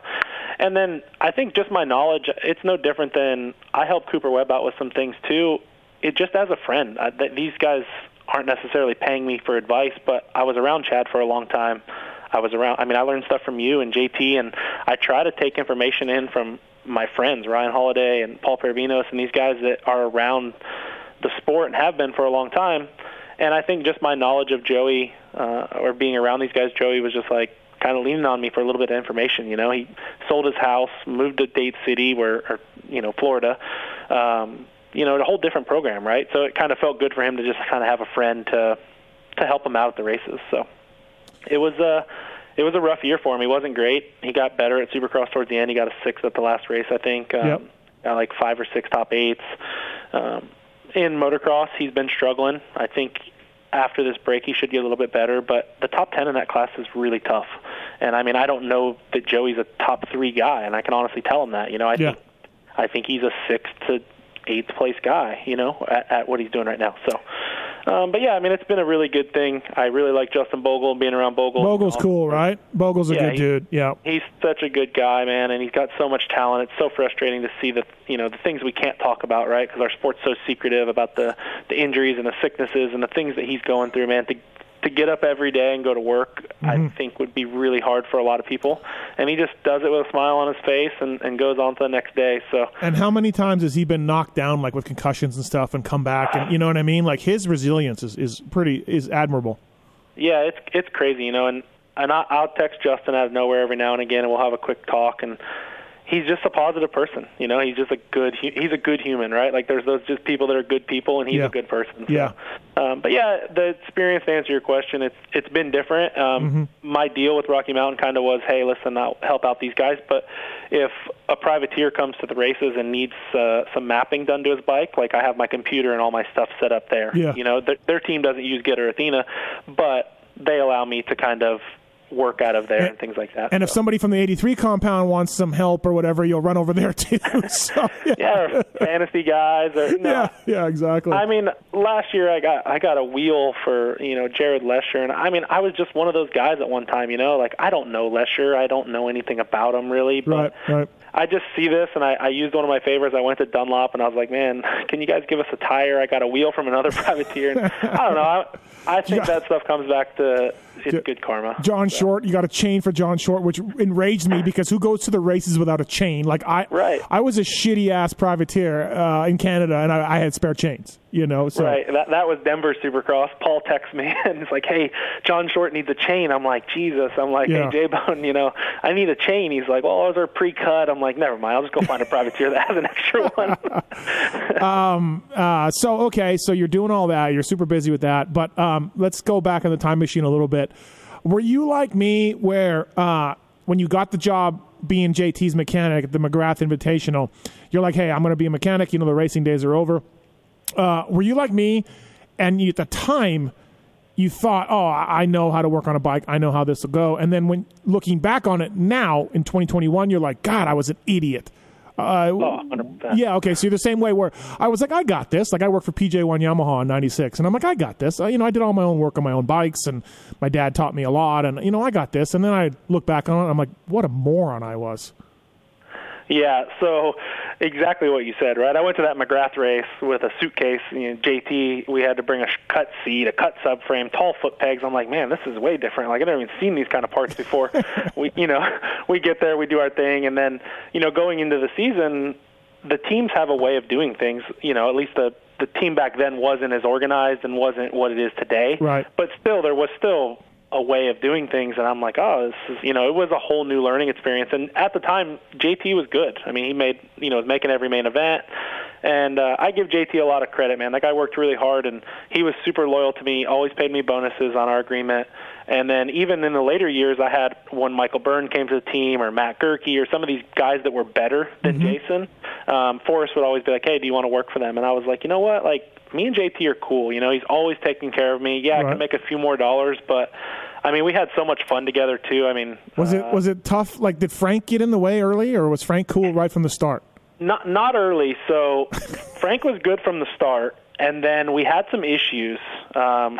And then I think just my knowledge, it's no different than I helped Cooper Webb out with some things too. It just as a friend, I, th- these guys aren't necessarily paying me for advice, but I was around Chad for a long time. I was around. I mean, I learned stuff from you and JT, and I try to take information in from my friends, Ryan Holiday and Paul Perebijnos, and these guys that are around the sport and have been for a long time. And I think just my knowledge of Joey uh, or being around these guys, Joey was just like kind of leaning on me for a little bit of information. You know, he sold his house, moved to Dade City, where or you know Florida. Um, you know, a whole different program, right? So it kind of felt good for him to just kind of have a friend to to help him out at the races. So it was a it was a rough year for him. He wasn't great. He got better at Supercross towards the end. He got a sixth at the last race, I think. Um, Yep. Got like five or six top eights. Um, in motocross, he's been struggling. I think after this break, he should get a little bit better. But the top ten in that class is really tough. And I mean, I don't know that Joey's a top three guy, and I can honestly tell him that. You know, I Yeah. think I think he's a sixth to eighth place guy. You know, at, at what he's doing right now. So. Um, but yeah, I mean, it's been a really good thing. I really like Justin Bogle and being around Bogle. Bogle's cool, right? Bogle's a Yeah, good he- dude. Yeah. He's such a good guy, man, and he's got so much talent. It's so frustrating to see the you know the things we can't talk about, right? Because our sport's so secretive about the the injuries and the sicknesses and the things that he's going through, man. To to get up every day and go to work, I mm-hmm. think would be really hard for a lot of people. And he just does it with a smile on his face and, and goes on to the next day. So And how many times has he been knocked down, like with concussions and stuff, and come back? And you know what I mean? Like his resilience is, is pretty is admirable. Yeah, it's it's crazy, you know, and and I, I'll text Justin out of nowhere every now and again, and we'll have a quick talk. And he's just a positive person, you know. He's just a good he's a good human, right? Like there's those just people that are good people, and he's Yeah. a good person. So, Yeah. Um, but yeah, the experience to answer your question, it's it's been different. Um, My deal with Rocky Mountain kind of was, hey, listen, I'll help out these guys, but if a privateer comes to the races and needs uh, some mapping done to his bike, like I have my computer and all my stuff set up there. Yeah. You know, their, their team doesn't use Get or Athena, but they allow me to kind of work out of there and, things like that. And so. if somebody from the 83 compound wants some help or whatever, you'll run over there too. so, yeah. yeah, fantasy guys. Or, no. Yeah, yeah, exactly. I mean, last year I got I got a wheel for you know Jared Lesher, and I mean I was just one of those guys at one time. You know, like I don't know Lesher, I don't know anything about him really, but. Right, right. I just see this, and I, I used one of my favorites. I went to Dunlop, and I was like, "Man, can you guys give us a tire? I got a wheel from another privateer." And I don't know. I, I think that stuff comes back to it's good karma. John so. Short, you got a chain for John Short, which enraged me because who goes to the races without a chain? Like I, right. I was a shitty ass privateer uh, in Canada, and I, I, had spare chains. You know, so right. That that was Denver Supercross. Paul texts me and it's like, "Hey, John Short needs a chain." I'm like, "Jesus!" I'm like, yeah. "Hey, J Bone, you know, I need a chain." He's like, "Well, those are pre-cut." I'm like, "Never mind. I'll just go find a privateer that has an extra one." um. Uh. So okay. So you're doing all that. You're super busy with that. But um. Let's go back in the time machine a little bit. Were you like me, where uh, when you got the job being JT's mechanic at the McGrath Invitational, you're like, hey, I'm going to be a mechanic. You know, the racing days are over. Uh, were you like me? And you, at the time, you thought, oh, I know how to work on a bike. I know how this will go. And then when looking back on it now in 2021, you're like, God, I was an idiot. Uh, oh, Yeah, okay. So you're the same way where I was like, I got this. Like I worked for PJ1 Yamaha in '96, and I'm like, I got this. Uh, you know, I did all my own work on my own bikes, and my dad taught me a lot, and you know, I got this. And then I look back on it, I'm like, what a moron I was. Yeah, so exactly what you said, right? I went to that McGrath race with a suitcase. You know, JT, we had to bring a cut seat, a cut subframe, tall foot pegs. I'm like, man, this is way different. Like I never even seen these kind of parts before. we, you know, we get there, we do our thing, and then, you know, going into the season, the teams have a way of doing things. You know, at least the the team back then wasn't as organized and wasn't what it is today. Right. But still, there was still a way of doing things and I'm like, oh, this is you know, it was a whole new learning experience and at the time JT was good. I mean, he made, you know, was making every main event and uh, I give JT a lot of credit, man. That guy worked really hard and he was super loyal to me, always paid me bonuses on our agreement. And then even in the later years, I had when Michael Byrne came to the team, or Matt Goerke, or some of these guys that were better than mm-hmm. Jason. Um, Forrest would always be like, "Hey, do you want to work for them?" And I was like, "You know what? Like, me and JT are cool. You know, he's always taking care of me. Yeah, right. I can make a few more dollars, but I mean, we had so much fun together too. I mean, was uh, it was it tough? Like, did Frank get in the way early, or was Frank cool right from the start? Not not early. So Frank was good from the start, and then we had some issues. Um,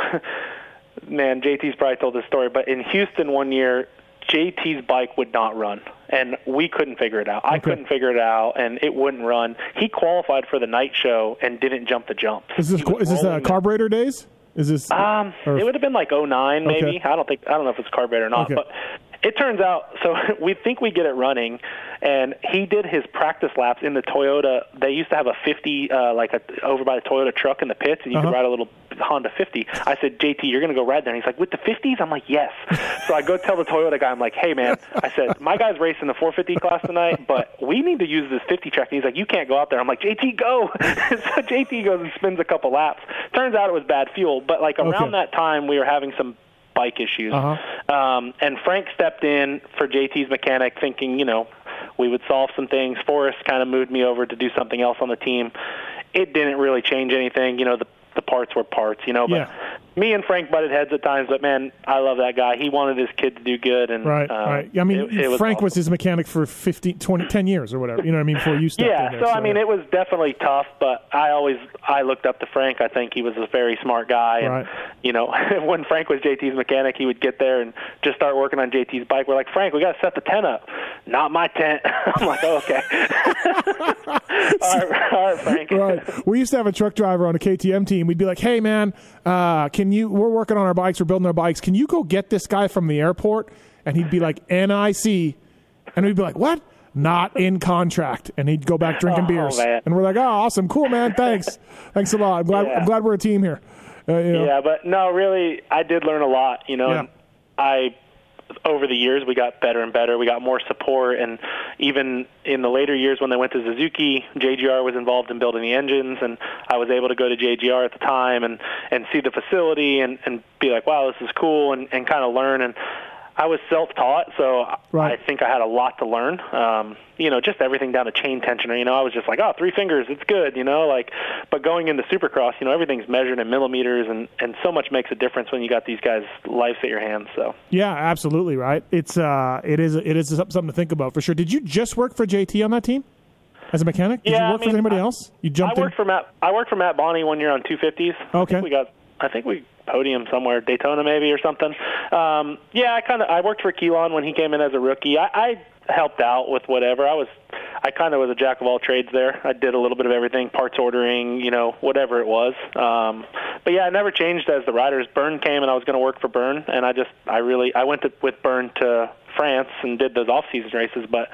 man, JT's probably told this story, but in Houston one year, JT's bike would not run, and we couldn't figure it out. Okay. I couldn't figure it out, and it wouldn't run. He qualified for the night show and didn't jump the jump. Is this is this uh, carburetor days? Is this? Um, or... it would have been like 09 maybe. Okay. I don't think I don't know if it's carburetor or not, okay. but it turns out so we think we get it running and he did his practice laps in the Toyota they used to have a 50 uh like a over by the Toyota truck in the pits and you uh-huh. could ride a little Honda 50 I said JT you're going to go ride there and he's like with the 50s I'm like yes so I go tell the Toyota guy I'm like hey man I said my guy's racing the 450 class tonight but we need to use this 50 track and he's like you can't go out there I'm like JT go so JT goes and spins a couple laps turns out it was bad fuel but like around okay. that time we were having some bike issues. Uh-huh. Um, and Frank stepped in for JT's mechanic, thinking, you know, we would solve some things. Forrest kind of moved me over to do something else on the team. It didn't really change anything. You know, the the parts were parts, you know. But yeah me and Frank butted heads at times, but man, I love that guy. He wanted his kid to do good, and right, uh, right. I mean, it, it was Frank awesome. was his mechanic for 15, 20, 10 years or whatever. You know what I mean? Before you stepped yeah, in there, so, so I mean, it was definitely tough, but I always I looked up to Frank. I think he was a very smart guy, and right. you know, when Frank was JT's mechanic, he would get there and just start working on JT's bike. We're like, Frank, we got to set the tent up. Not my tent. I'm like, oh, okay. all, right, all right, Frank. Right. We used to have a truck driver on a KTM team. We'd be like, hey man, uh, can you? We're working on our bikes. We're building our bikes. Can you go get this guy from the airport? And he'd be like, NIC. And we'd be like, what? Not in contract. And he'd go back drinking oh, beers. Man. And we're like, oh, awesome. Cool, man. Thanks. Thanks a lot. I'm glad, yeah. I'm glad we're a team here. Uh, you know. Yeah, but no, really, I did learn a lot, you know. Yeah. I over the years we got better and better. We got more support, and even in the later years when they went to Suzuki, JGR was involved in building the engines, and I was able to go to JGR at the time and and see the facility and and be like, wow, this is cool, and and kind of learn. And I was self-taught, so Right. I think I had a lot to learn. Um, you know, just everything down to chain tensioner. You know, I was just like, oh, three fingers, it's good. You know, like, but going into Supercross, you know, everything's measured in millimeters, and and so much makes a difference when you got these guys' lives at your hands. So Yeah, absolutely right. It's uh, it is it is something to think about for sure. Did you just work for JT on that team as a mechanic? Did Yeah, you work I mean, for anybody I- else? You jumped I worked in. for Matt. I worked for Matt Bonney one year on 250s. I Okay. we got. I think we podium somewhere, Daytona maybe or something. Um, yeah, I kind of. I worked for Keelan when he came in as a rookie. I, I helped out with whatever. I was. I kind of was a jack of all trades there. I did a little bit of everything, parts ordering, you know, whatever it was. Um, but yeah, I never changed as the riders. Byrne came and I was going to work for Byrne, and I just, I really, I went to, with Byrne to France and did those off-season races. But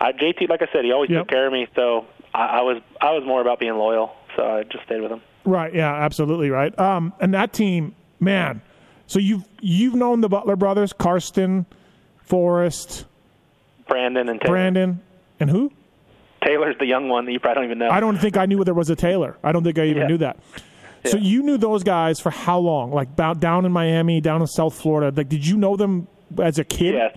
I, JT, like I said, he always Yep. took care of me, so I, I was, I was more about being loyal. So I just stayed with him. Right. Yeah. Absolutely. Right. Um, and that team, man. So you've you've known the Butler brothers, Karsten, Forrest, Brandon and Taylor. Brandon, and who? Taylor's the young one that you probably don't even know. I don't think I knew there was a Taylor. I don't think I even Yeah. knew that. So Yeah. you knew those guys for how long? Like down in Miami, down in South Florida. Like, did you know them as a kid? Yeah.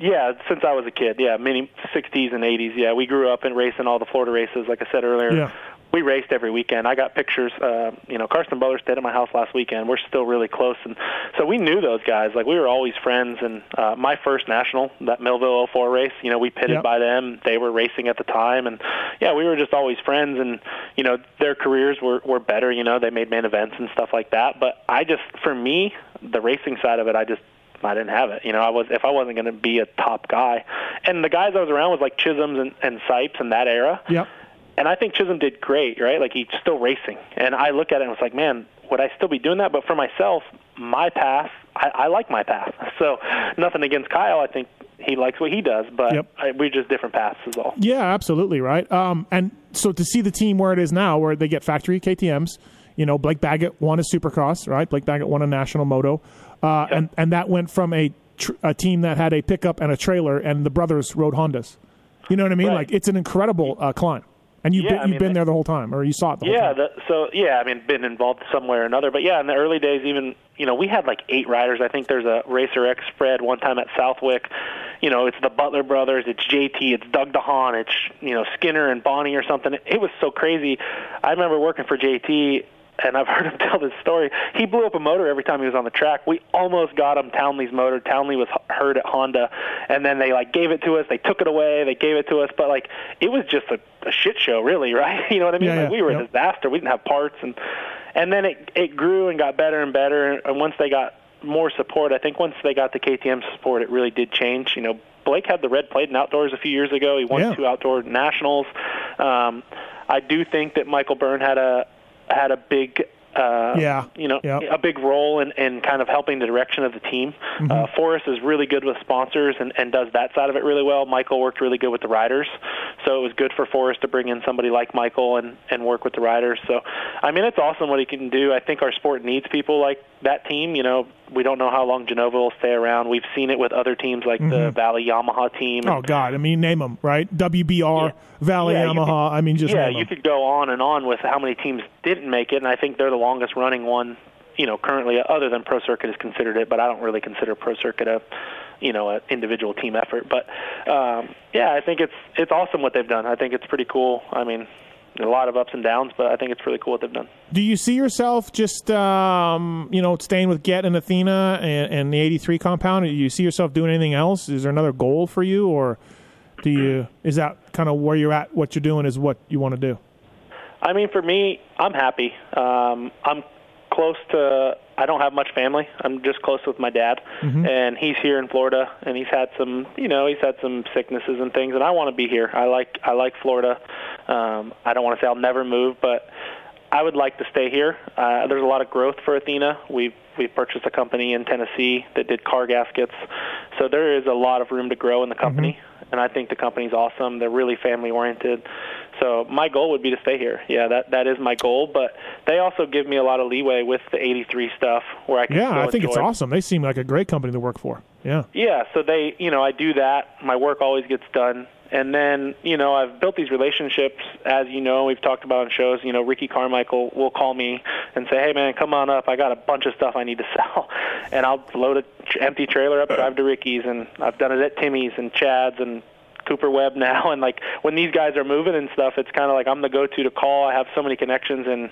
Yeah, since I was a kid. Yeah, many 60s and 80s. Yeah, we grew up in racing all the Florida races. Like I said earlier, Yeah. We raced every weekend. I got pictures. Uh, you know, Karsten Butler stayed at my house last weekend. We're still really close, and so we knew those guys. Like we were always friends. And uh, my first national, that Millville 04 race, you know, we pitted Yep. by them. They were racing at the time, and yeah, we were just always friends. And you know, their careers were were better. You know, they made main events and stuff like that. But I just, for me, the racing side of it, I just I didn't have it. You know, I was if I wasn't going to be a top guy, and the guys I was around was like Chisholm's and, and Sipes in that era. Yep. And I think Chisholm did great, right? Like he's still racing, and I look at it and was like, man, would I still be doing that? But for myself, my path, I, I like my path. So nothing against Kyle. I think he likes what he does, but Yep. I, we're just different paths, is all. Yeah, absolutely, right. Um, and so to see the team where it is now, where they get factory KTM's, you know, Blake Baggett won a Supercross, right? Blake Baggett won a national moto, uh, and and that went from a tr- a team that had a pickup and a trailer, and the brothers rode Hondas. You know what I mean? Right. Like it's an incredible uh, climb, and you've Yeah, been, you've mean, been there the whole time, or you saw it the whole Yeah, the, so yeah, I mean, been involved some way or another, but yeah, in the early days, even you know, we had like eight riders. I think there's a Racer X spread one time at Southwick. You know, it's the Butler brothers, it's JT, it's Doug DeHaan, it's you know Skinner and Bonnie or something. It was so crazy. I remember working for JT. And I've heard him tell this story. He blew up a motor every time he was on the track. We almost got him Townley's motor. Townley was hurt at Honda, and then they like gave it to us. They took it away. They gave it to us, but like it was just a, a shit show, really, right? You know what I mean? Yeah, like yeah, we were yep. a disaster. We didn't have parts, and and then it it grew and got better and better. And once they got more support, I think once they got the KTM support, it really did change. You know, Blake had the red plate in outdoors a few years ago. He won Yeah. two outdoor nationals. Um, I do think that Michael Byrne had a had a big. Uh, Yeah. you know, Yep. a big role in, in kind of helping the direction of the team. Mm-hmm. Uh, Forrest is really good with sponsors and, and does that side of it really well. Michael worked really good with the riders, so it was good for Forrest to bring in somebody like Michael and, and work with the riders. So, I mean, it's awesome what he can do. I think our sport needs people like that team. You know, we don't know how long Genova will stay around. We've seen it with other teams like the Valley Yamaha team. Mm-hmm. Oh God, I mean, name them right? WBR, Yeah. Valley Yeah, Yamaha. I mean, just yeah, you could go on and on with how many teams didn't make it, and I think they're the longest running one. You know, currently, other than Pro Circuit has considered it, but I don't really consider Pro Circuit a, you know, an individual team effort. But um, yeah, I think it's it's awesome what they've done. I think it's pretty cool. I mean, a lot of ups and downs, but I think it's really cool what they've done. Do you see yourself just um, you know staying with Get and Athena and, and the '83 compound? Do you see yourself doing anything else? Is there another goal for you, or do you is that kind of where you're at? What you're doing is what you want to do. I mean, for me, I'm happy. Um, I'm close to. I don't have much family. I'm just close with my dad, and he's here in Florida, and he's had some, you know, he's had some sicknesses and things, and I want to be here. I like, I like Florida. Um, I don't want to say I'll never move, but I would like to stay here. Uh, there's a lot of growth for Athena. We've we've purchased a company in Tennessee that did car gaskets, so there is a lot of room to grow in the company. And I think the company's awesome. They're really family oriented. So my goal would be to stay here. Yeah, that that is my goal. But they also give me a lot of leeway with the 83 stuff, where I can Yeah, I think it's awesome. They seem like a great company to work for. Yeah. yeah, so they, you know, I do that. My work always gets done, And then, you know, I've built these relationships, as you know, we've talked about on shows. You know, Ricky Carmichael will call me and say, hey, man, come on up. I got a bunch of stuff I need to sell. And I'll load an empty trailer up, drive to Ricky's, and I've done it at Timmy's and Chad's and Cooper Webb now, and like when these guys are moving and stuff, it's kind of like I'm the go-to to call. I have so many connections in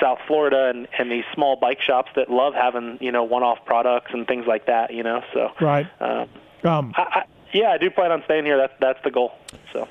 South Florida and and these small bike shops that love having you know one-off products and things like that. You know, so Right. Um, Um, I, I, yeah, I do plan on staying here. That's that's the goal. So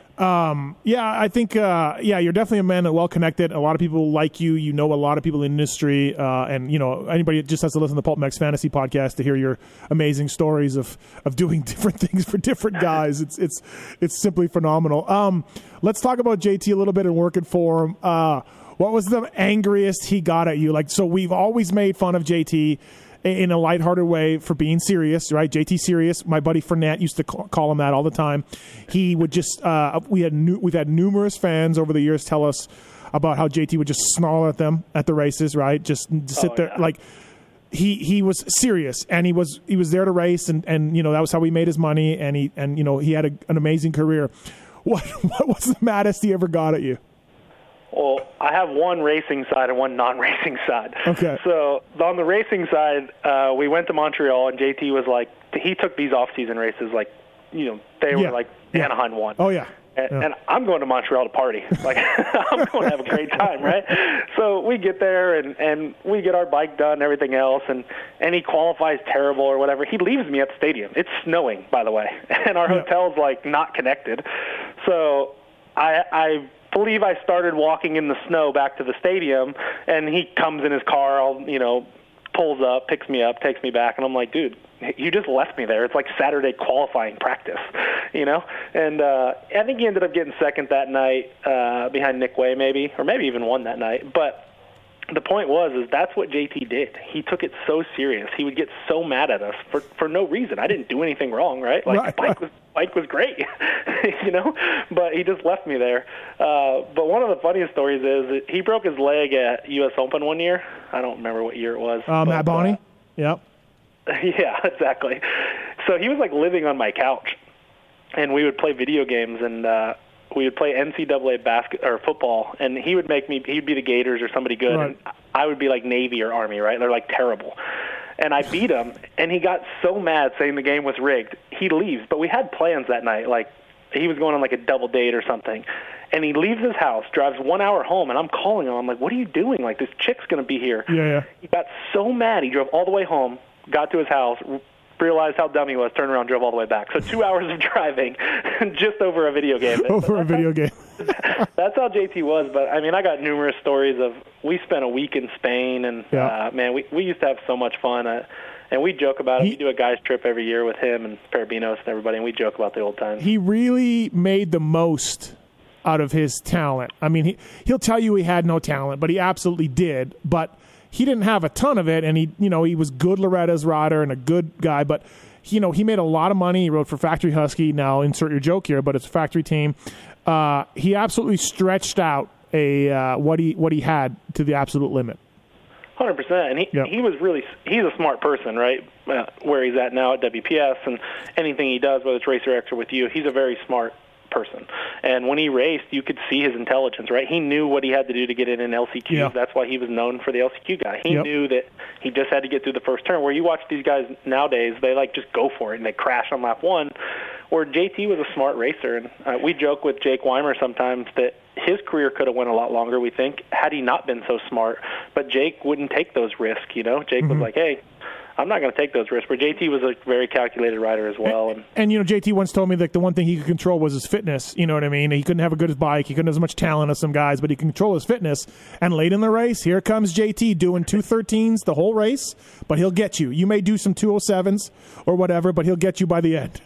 Yeah, I think uh, yeah, you're definitely a man that well connected. A lot of people like you. You know a lot of people in the industry, uh, and you know anybody just has to listen to the PulpMX Fantasy podcast to hear your amazing stories of of doing different things for different guys. it's it's it's simply phenomenal. Um, let's talk about JT a little bit and working for him. Uh, what was the angriest he got at you? Like, so we've always made fun of JT in a lighthearted way for being serious, right? JT serious. My buddy Fournette used to call him that all the time. He would just uh, we had nu- we've had numerous fans over the years tell us about how JT would just snarl at them at the races, right? Just sit Oh, there yeah. like he he was serious and he was he was there to race and and you know that was how he made his money and he and you know he had a, an amazing career. What what was the maddest he ever got at you? Well, I have one racing side and one non-racing side. Okay. So on the racing side, uh, we went to Montreal, and JT was like, he took these off-season races like, you know, they were like Yeah. Anaheim one. Oh yeah. And, Yeah. and I'm going to Montreal to party. Like I'm going to have a great time, right? So we get there and and we get our bike done and everything else, and and he qualifies terrible or whatever. He leaves me at the stadium. It's snowing, by the way, and our Yeah. hotel's like not connected. So I I believe I started walking in the snow back to the stadium, and he comes in his car, all you know, pulls up, picks me up, takes me back, and I'm like, dude, you just left me there. It's like Saturday qualifying practice, you know. And uh, I think he ended up getting second that night uh, behind Nick Wey, maybe, or maybe even won that night. But the point was is that's what JT did. He took it so serious. He would get so mad at us for for no reason. I didn't do anything wrong, right? Like Right, bike right. was bike was great, you know. But he just left me there. Uh, but one of the funniest stories is that he broke his leg at U.S. Open one year. I don't remember what year it was. Uh, but, Matt Bonney. uh, Yep. yeah, exactly. So he was like living on my couch, and we would play video games, and uh, we would play NCAA basket or football, and he would make me. He'd be the Gators or somebody good, Right. and I would be like Navy or Army, right? They're like terrible. And I beat him, and he got so mad saying the game was rigged. He leaves, but we had plans that night. Like he was going on like a double date or something. And he leaves his house, drives one hour home, and I'm calling him. I'm like, "What are you doing? Like this chick's gonna be here." Yeah, yeah. He got so mad, he drove all the way home, got to his house, realized how dumb he was, turned around, drove all the way back. So two hours of driving, just over a video game. Over a video game. That's how JT was. But I mean, I got numerous stories of we spent a week in Spain, and Yeah. uh, man, we we used to have so much fun. Uh, and we joke about it. He- we do a guys trip every year with him and Perebijnos and everybody, and we joke about the old times. he really made the most out of his talent. I mean, he he'll tell you he had no talent, but he absolutely did. But he didn't have a ton of it, and he you know he was good Loretta's rider and a good guy, but. You know, he made a lot of money. He rode for Factory Husky. Now, insert your joke here, but it's a factory team. Uh, he absolutely stretched out a uh, what he what he had to the absolute limit. Hundred percent, and he Yep. he was really he's a smart person, right? Uh, where he's at now at WPS, and anything he does, whether it's Racer X or with you, he's a very smart person. And when he raced, you could see his intelligence, right? He knew what he had to do to get in an LCQ. Yeah. That's why he was known for the LCQ guy. He Yep. knew that he just had to get through the first turn. Where you watch these guys nowadays, they like just go for it and they crash on lap one. Where JT was a smart racer, and uh, we joke with Jake Weimer sometimes that his career could have went a lot longer. We think had he not been so smart, but Jake wouldn't take those risks. You know, Jake was like, "Hey, I'm not going to take those risks." Where JT was a very calculated rider as well, and And you know, JT once told me like the one thing he could control was his fitness. You know what I mean? He couldn't have a good bike. He couldn't have as much talent as some guys, but he can control his fitness. And late in the race, here comes JT doing two thirteens the whole race, but he'll get you. You may do some two oh sevens or whatever, but he'll get you by the end.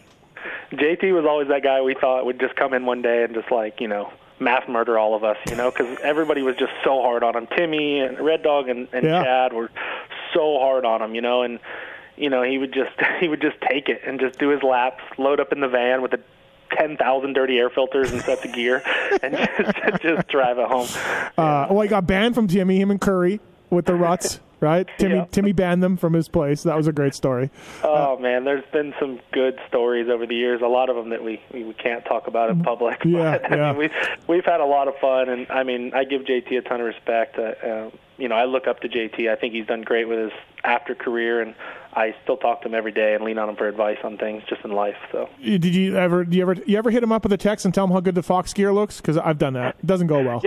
JT was always that guy we thought would just come in one day and just like you know mass murder all of us, you know, because everybody was just so hard on him. Timmy and Red Dog and, and Yeah. Chad were so hard on him, you know, and you know he would just he would just take it and just do his laps, load up in the van with the ten thousand dirty air filters and sets of gear, and just just drive it home. Uh, well, he got banned from Timmy, him and Curry with the ruts. Right? Timmy Yeah. Timmy banned them from his place. That was a great story. Oh man, there's been some good stories over the years. A lot of them that we we can't talk about in public. Yeah, but, I yeah. mean, we've we've had a lot of fun, and I mean, I give JT a ton of respect. Uh, uh, you know, I look up to JT. I think he's done great with his after career, and I still talk to him every day and lean on him for advice on things just in life. So Did you ever? Do you ever? You ever hit him up with a text and tell him how good the Fox gear looks? Because I've done that. It doesn't go well.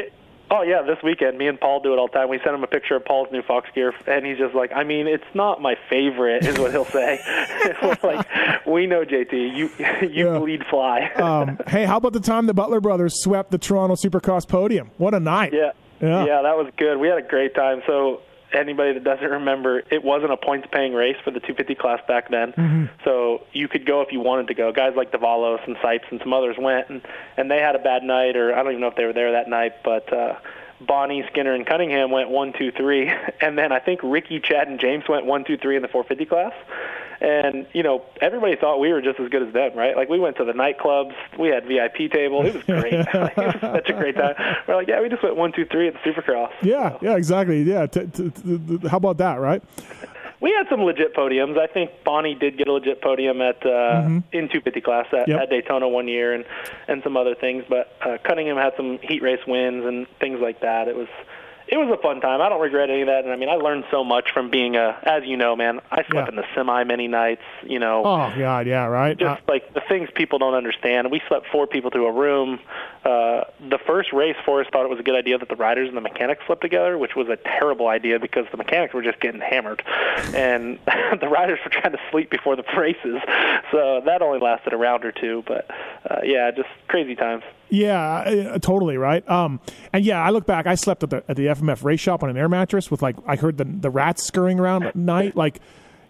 Oh yeah, this weekend, me and Paul do it all the time. We send him a picture of Paul's new Fox gear, and he's just like, "I mean, it's not my favorite," is what he'll say. We're like, we know JT, you you Yeah. bleed fly. Um, hey, how about the time the Butler brothers swept the Toronto Supercross podium? What a night! Yeah. Yeah. Yeah, that was good. We had a great time. So anybody that doesn't remember, it wasn't a points paying race for the 250 class back then. Mm-hmm. So you could go if you wanted to go. Guys like Davalos and Sipes and some others went, and and they had a bad night, or I don't even know if they were there that night, but. uh Bonnie, Skinner, and Cunningham went one, two, three, and then I think Ricky, Chad, and James went one, two, three in the 450 class. And you know, everybody thought we were just as good as them, right? Like we went to the nightclubs, we had VIP table. It was great. it was such a great time. We're like, yeah, we just went one, two, three at the Supercross. Yeah, yeah, exactly. Yeah. T- t- t- t- how about that, right? We had some legit podiums. I think Bonnie did get a legit podium at uh, in 250 class at, Yep. at Daytona one year, and and some other things. But uh, Cunningham had some heat race wins and things like that. It was it was a fun time. I don't regret any of that. And I mean, I learned so much from being a, as you know, man. I slept Yeah. in the semi many nights. You know, Oh God, yeah, right. just like the things people don't understand. We slept four people to a room. Uh, the first race, Forrest thought it was a good idea that the riders and the mechanics slept together, which was a terrible idea because the mechanics were just getting hammered, and the riders were trying to sleep before the races. So that only lasted a round or two, but uh, yeah, just crazy times. Yeah, uh, totally right. Um, and yeah, I look back. I slept at the at the FMF race shop on an air mattress with like I heard the the rats scurrying around at night, like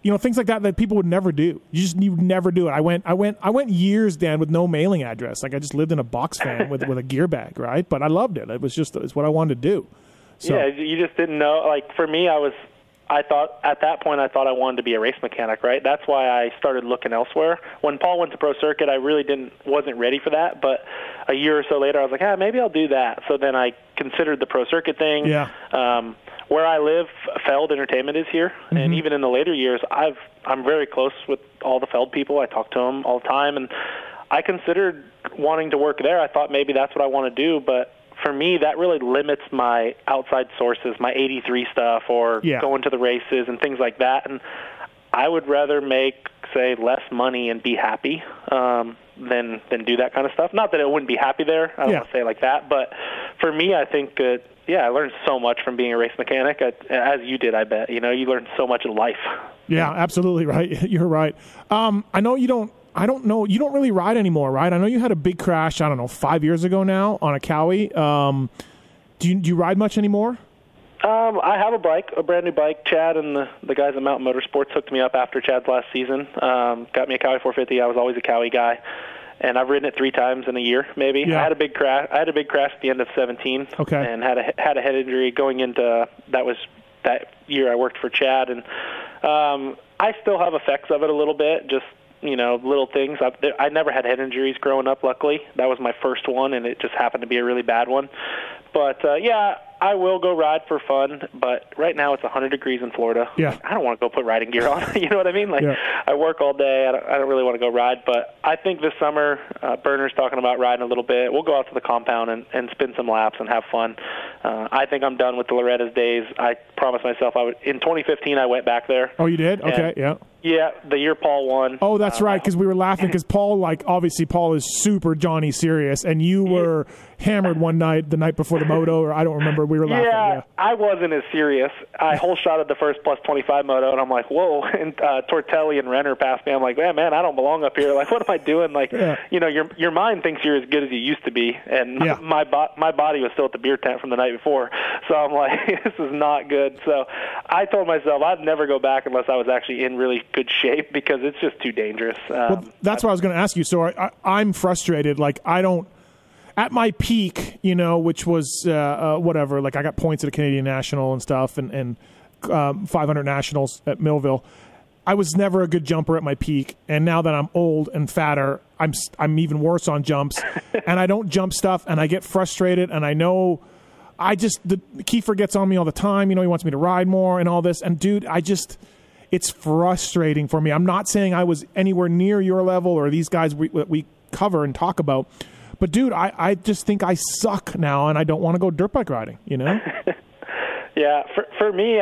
you know things like that that people would never do. You just you would never do it. I went I went I went years, Dan, with no mailing address. Like I just lived in a box fan with with a gear bag, right? But I loved it. It was just it's what I wanted to do. So Yeah, you just didn't know. Like for me, I was, I thought at that point I thought I wanted to be a race mechanic, right? That's why I started looking elsewhere. When Paul went to pro circuit, I really didn't wasn't ready for that. But a year or so later, I was like, ah, maybe I'll do that. So then I considered the pro circuit thing. Yeah. Um, where I live, Feld Entertainment is here, and even in the later years, I've I'm very close with all the Feld people. I talk to them all the time, and I considered wanting to work there. I thought maybe that's what I want to do, but for me, that really limits my outside sources, my 83 stuff, or Yeah. going to the races and things like that. And I would rather make, say, less money and be happy um, than than do that kind of stuff. Not that I wouldn't be happy there. I don't Yeah. want to say like that, but for me, I think that yeah, I learned so much from being a race mechanic, I, as you did. I bet you know you learned so much in life. Yeah, absolutely right. You're right. Um, I know you don't. I don't know. You don't really ride anymore, right? I know you had a big crash. I don't know, five years ago now on a Kawi. Um, do you do you ride much anymore? Um, I have a bike, a brand new bike. Chad and the, the guys at Mountain Motorsports hooked me up after Chad's last season. Um, got me a Kawi 450. I was always a Kawi guy, and I've ridden it three times in a year, maybe. Yeah. I had a big crash. I had a big crash at the end of 17. Okay. And had a had a head injury going into that was that year I worked for Chad, and um, I still have effects of it a little bit. Just you know, little things. I, I never had head injuries growing up. Luckily, that was my first one, and it just happened to be a really bad one. But uh, yeah, I will go ride for fun. But right now it's 100 degrees in Florida. Yeah. I don't want to go put riding gear on. you know what I mean? Like Yeah. I work all day. I don't, I don't really want to go ride. But I think this summer, uh, Burner's talking about riding a little bit. We'll go out to the compound and, and spin some laps and have fun. Uh, I think I'm done with the Loretta's days. I promised myself I would. In 2015, I went back there. Oh, you did? Okay, yeah. Yeah, the year Paul won. Oh, that's Uh, right. Because we were laughing because Paul, like, obviously Paul is super Johnny serious, and you were hammered one night, the night before the moto, or I don't remember. We were laughing. Yeah, Yeah. I wasn't as serious. I whole shot at the first plus 25 moto, and I'm like, whoa. And uh, Tortelli and Renner passed me. I'm like, man, man, I don't belong up here. Like, what am I doing? Like, Yeah. you know, your your mind thinks you're as good as you used to be, and Yeah. my bo- my body was still at the beer tent from the night before. So I'm like, this is not good. So I told myself I'd never go back unless I was actually in really good shape because it's just too dangerous. Um, Well, that's what I was going to ask you. So I, I, I'm frustrated. Like I don't. At my peak, you know, which was uh, uh, whatever. Like I got points at a Canadian National and stuff, and and um, 500 nationals at Millville. I was never a good jumper at my peak, and now that I'm old and fatter, I'm I'm even worse on jumps, and I don't jump stuff, and I get frustrated, and I know I just the Kiefer gets on me all the time. You know, he wants me to ride more and all this. And dude, I just it's frustrating for me. I'm not saying I was anywhere near your level or these guys we, we cover and talk about, but dude, I, I just think I suck now, and I don't want to go dirt bike riding. You know? yeah, for for me,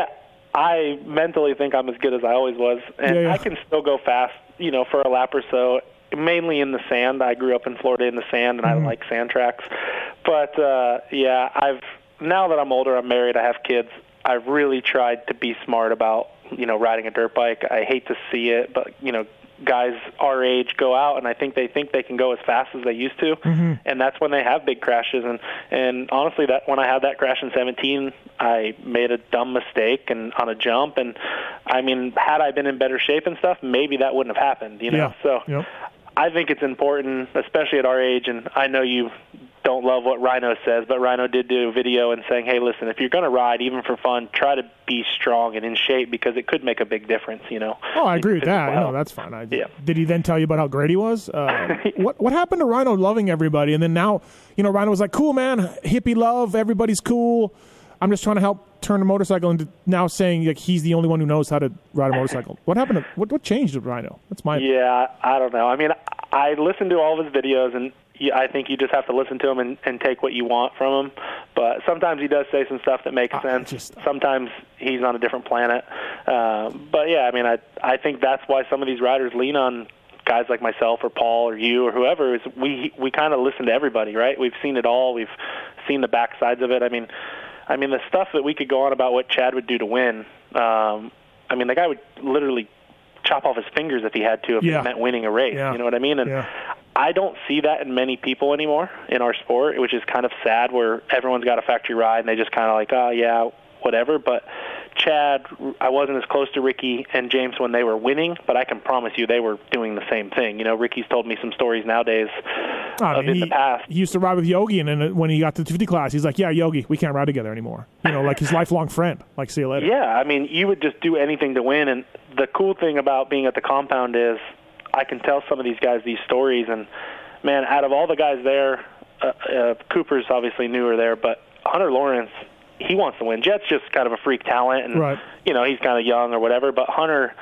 I mentally think I'm as good as I always was, and Yeah, yeah. I can still go fast. You know, for a lap or so. Mainly in the sand. I grew up in Florida in the sand, and I like sand tracks. But uh, yeah, I've now that I'm older, I'm married, I have kids. I've really tried to be smart about you know riding a dirt bike. I hate to see it, but you know guys our age go out and I think they think they can go as fast as they used to mm-hmm. and that's when they have big crashes and and honestly that when I had that crash in 17 I made a dumb mistake and on a jump and I mean had I been in better shape and stuff maybe that wouldn't have happened you know Yeah. so Yep. I think it's important, especially at our age, and I know you don't love what Rhino says, but Rhino did do a video and saying, "Hey, listen, if you're going to ride, even for fun, try to be strong and in shape because it could make a big difference." You know. Oh, I agree with that. physical No, that's fine. I, Yeah. Did he then tell you about how great he was? Uh, what what happened to Rhino loving everybody, and then now, you know, Rhino was like, "Cool, man, hippie love, everybody's cool." I'm just trying to help turn a motorcycle into now saying like he's the only one who knows how to ride a motorcycle. What happened? To, what what changed with Rhino? That's my Yeah, I don't know. I mean, I listened to all of his videos, and you- I think you just have to listen to him and, and take what you want from him. But sometimes he does say some stuff that makes I sense. just- sometimes he's on a different planet. Um, but yeah, I mean, I I think that's why some of these riders lean on guys like myself or Paul or you or whoever. Is we we kind of listen to everybody, right? We've seen it all. We've seen the backsides of it. I mean, I mean the stuff that we could go on about what Chad would do to win. Um, I mean, the guy would literally chop off his fingers if he had to if Yeah. it meant winning a race. Yeah. You know what I mean? And Yeah. I don't see that in many people anymore in our sport, which is kind of sad. Where everyone's got a factory ride and they just kind of like, oh yeah, whatever. But Chad, I wasn't as close to Ricky and James when they were winning, but I can promise you they were doing the same thing. You know, Ricky's told me some stories nowadays I of mean, in he, the past. he used to ride with Yogi, and then when he got to the 50 class, he's like, "Yeah, Yogi, we can't ride together anymore." You know, like his lifelong friend. Like, see you later. Yeah, I mean, you would just do anything to win. And the cool thing about being at the compound is I can tell some of these guys these stories. And man, out of all the guys there, uh, uh, Cooper's obviously newer there, but Hunter Lawrence, he wants to win. Jett's just kind of a freak talent, and Right. you know he's kind of young or whatever. But Hunter,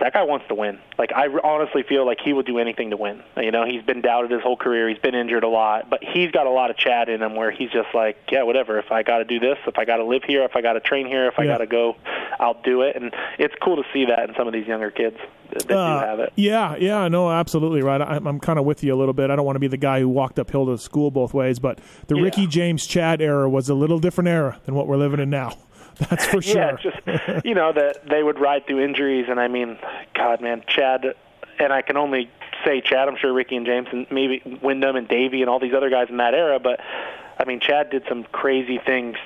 that guy wants to win. Like I honestly feel like he would do anything to win. You know, he's been doubted his whole career. He's been injured a lot, but he's got a lot of Chad in him where he's just like, yeah, whatever. If I got to do this, if I got to live here, if I got to train here, if I got to go, I'll do it. And it's cool to see that in some of these younger kids that, that Uh, do have it. Yeah, yeah, no, absolutely right. I, I'm kind of with you a little bit. I don't want to be the guy who walked uphill to school both ways, but the Yeah. Ricky James Chad era was a little different era than what we're living in now. That's for sure. Yeah, just you know that they would ride through injuries, and I mean, God, man, Chad, and I can only say Chad. I'm sure Ricky and James and maybe Wyndham and Davey and all these other guys in that era, but I mean, Chad did some crazy things.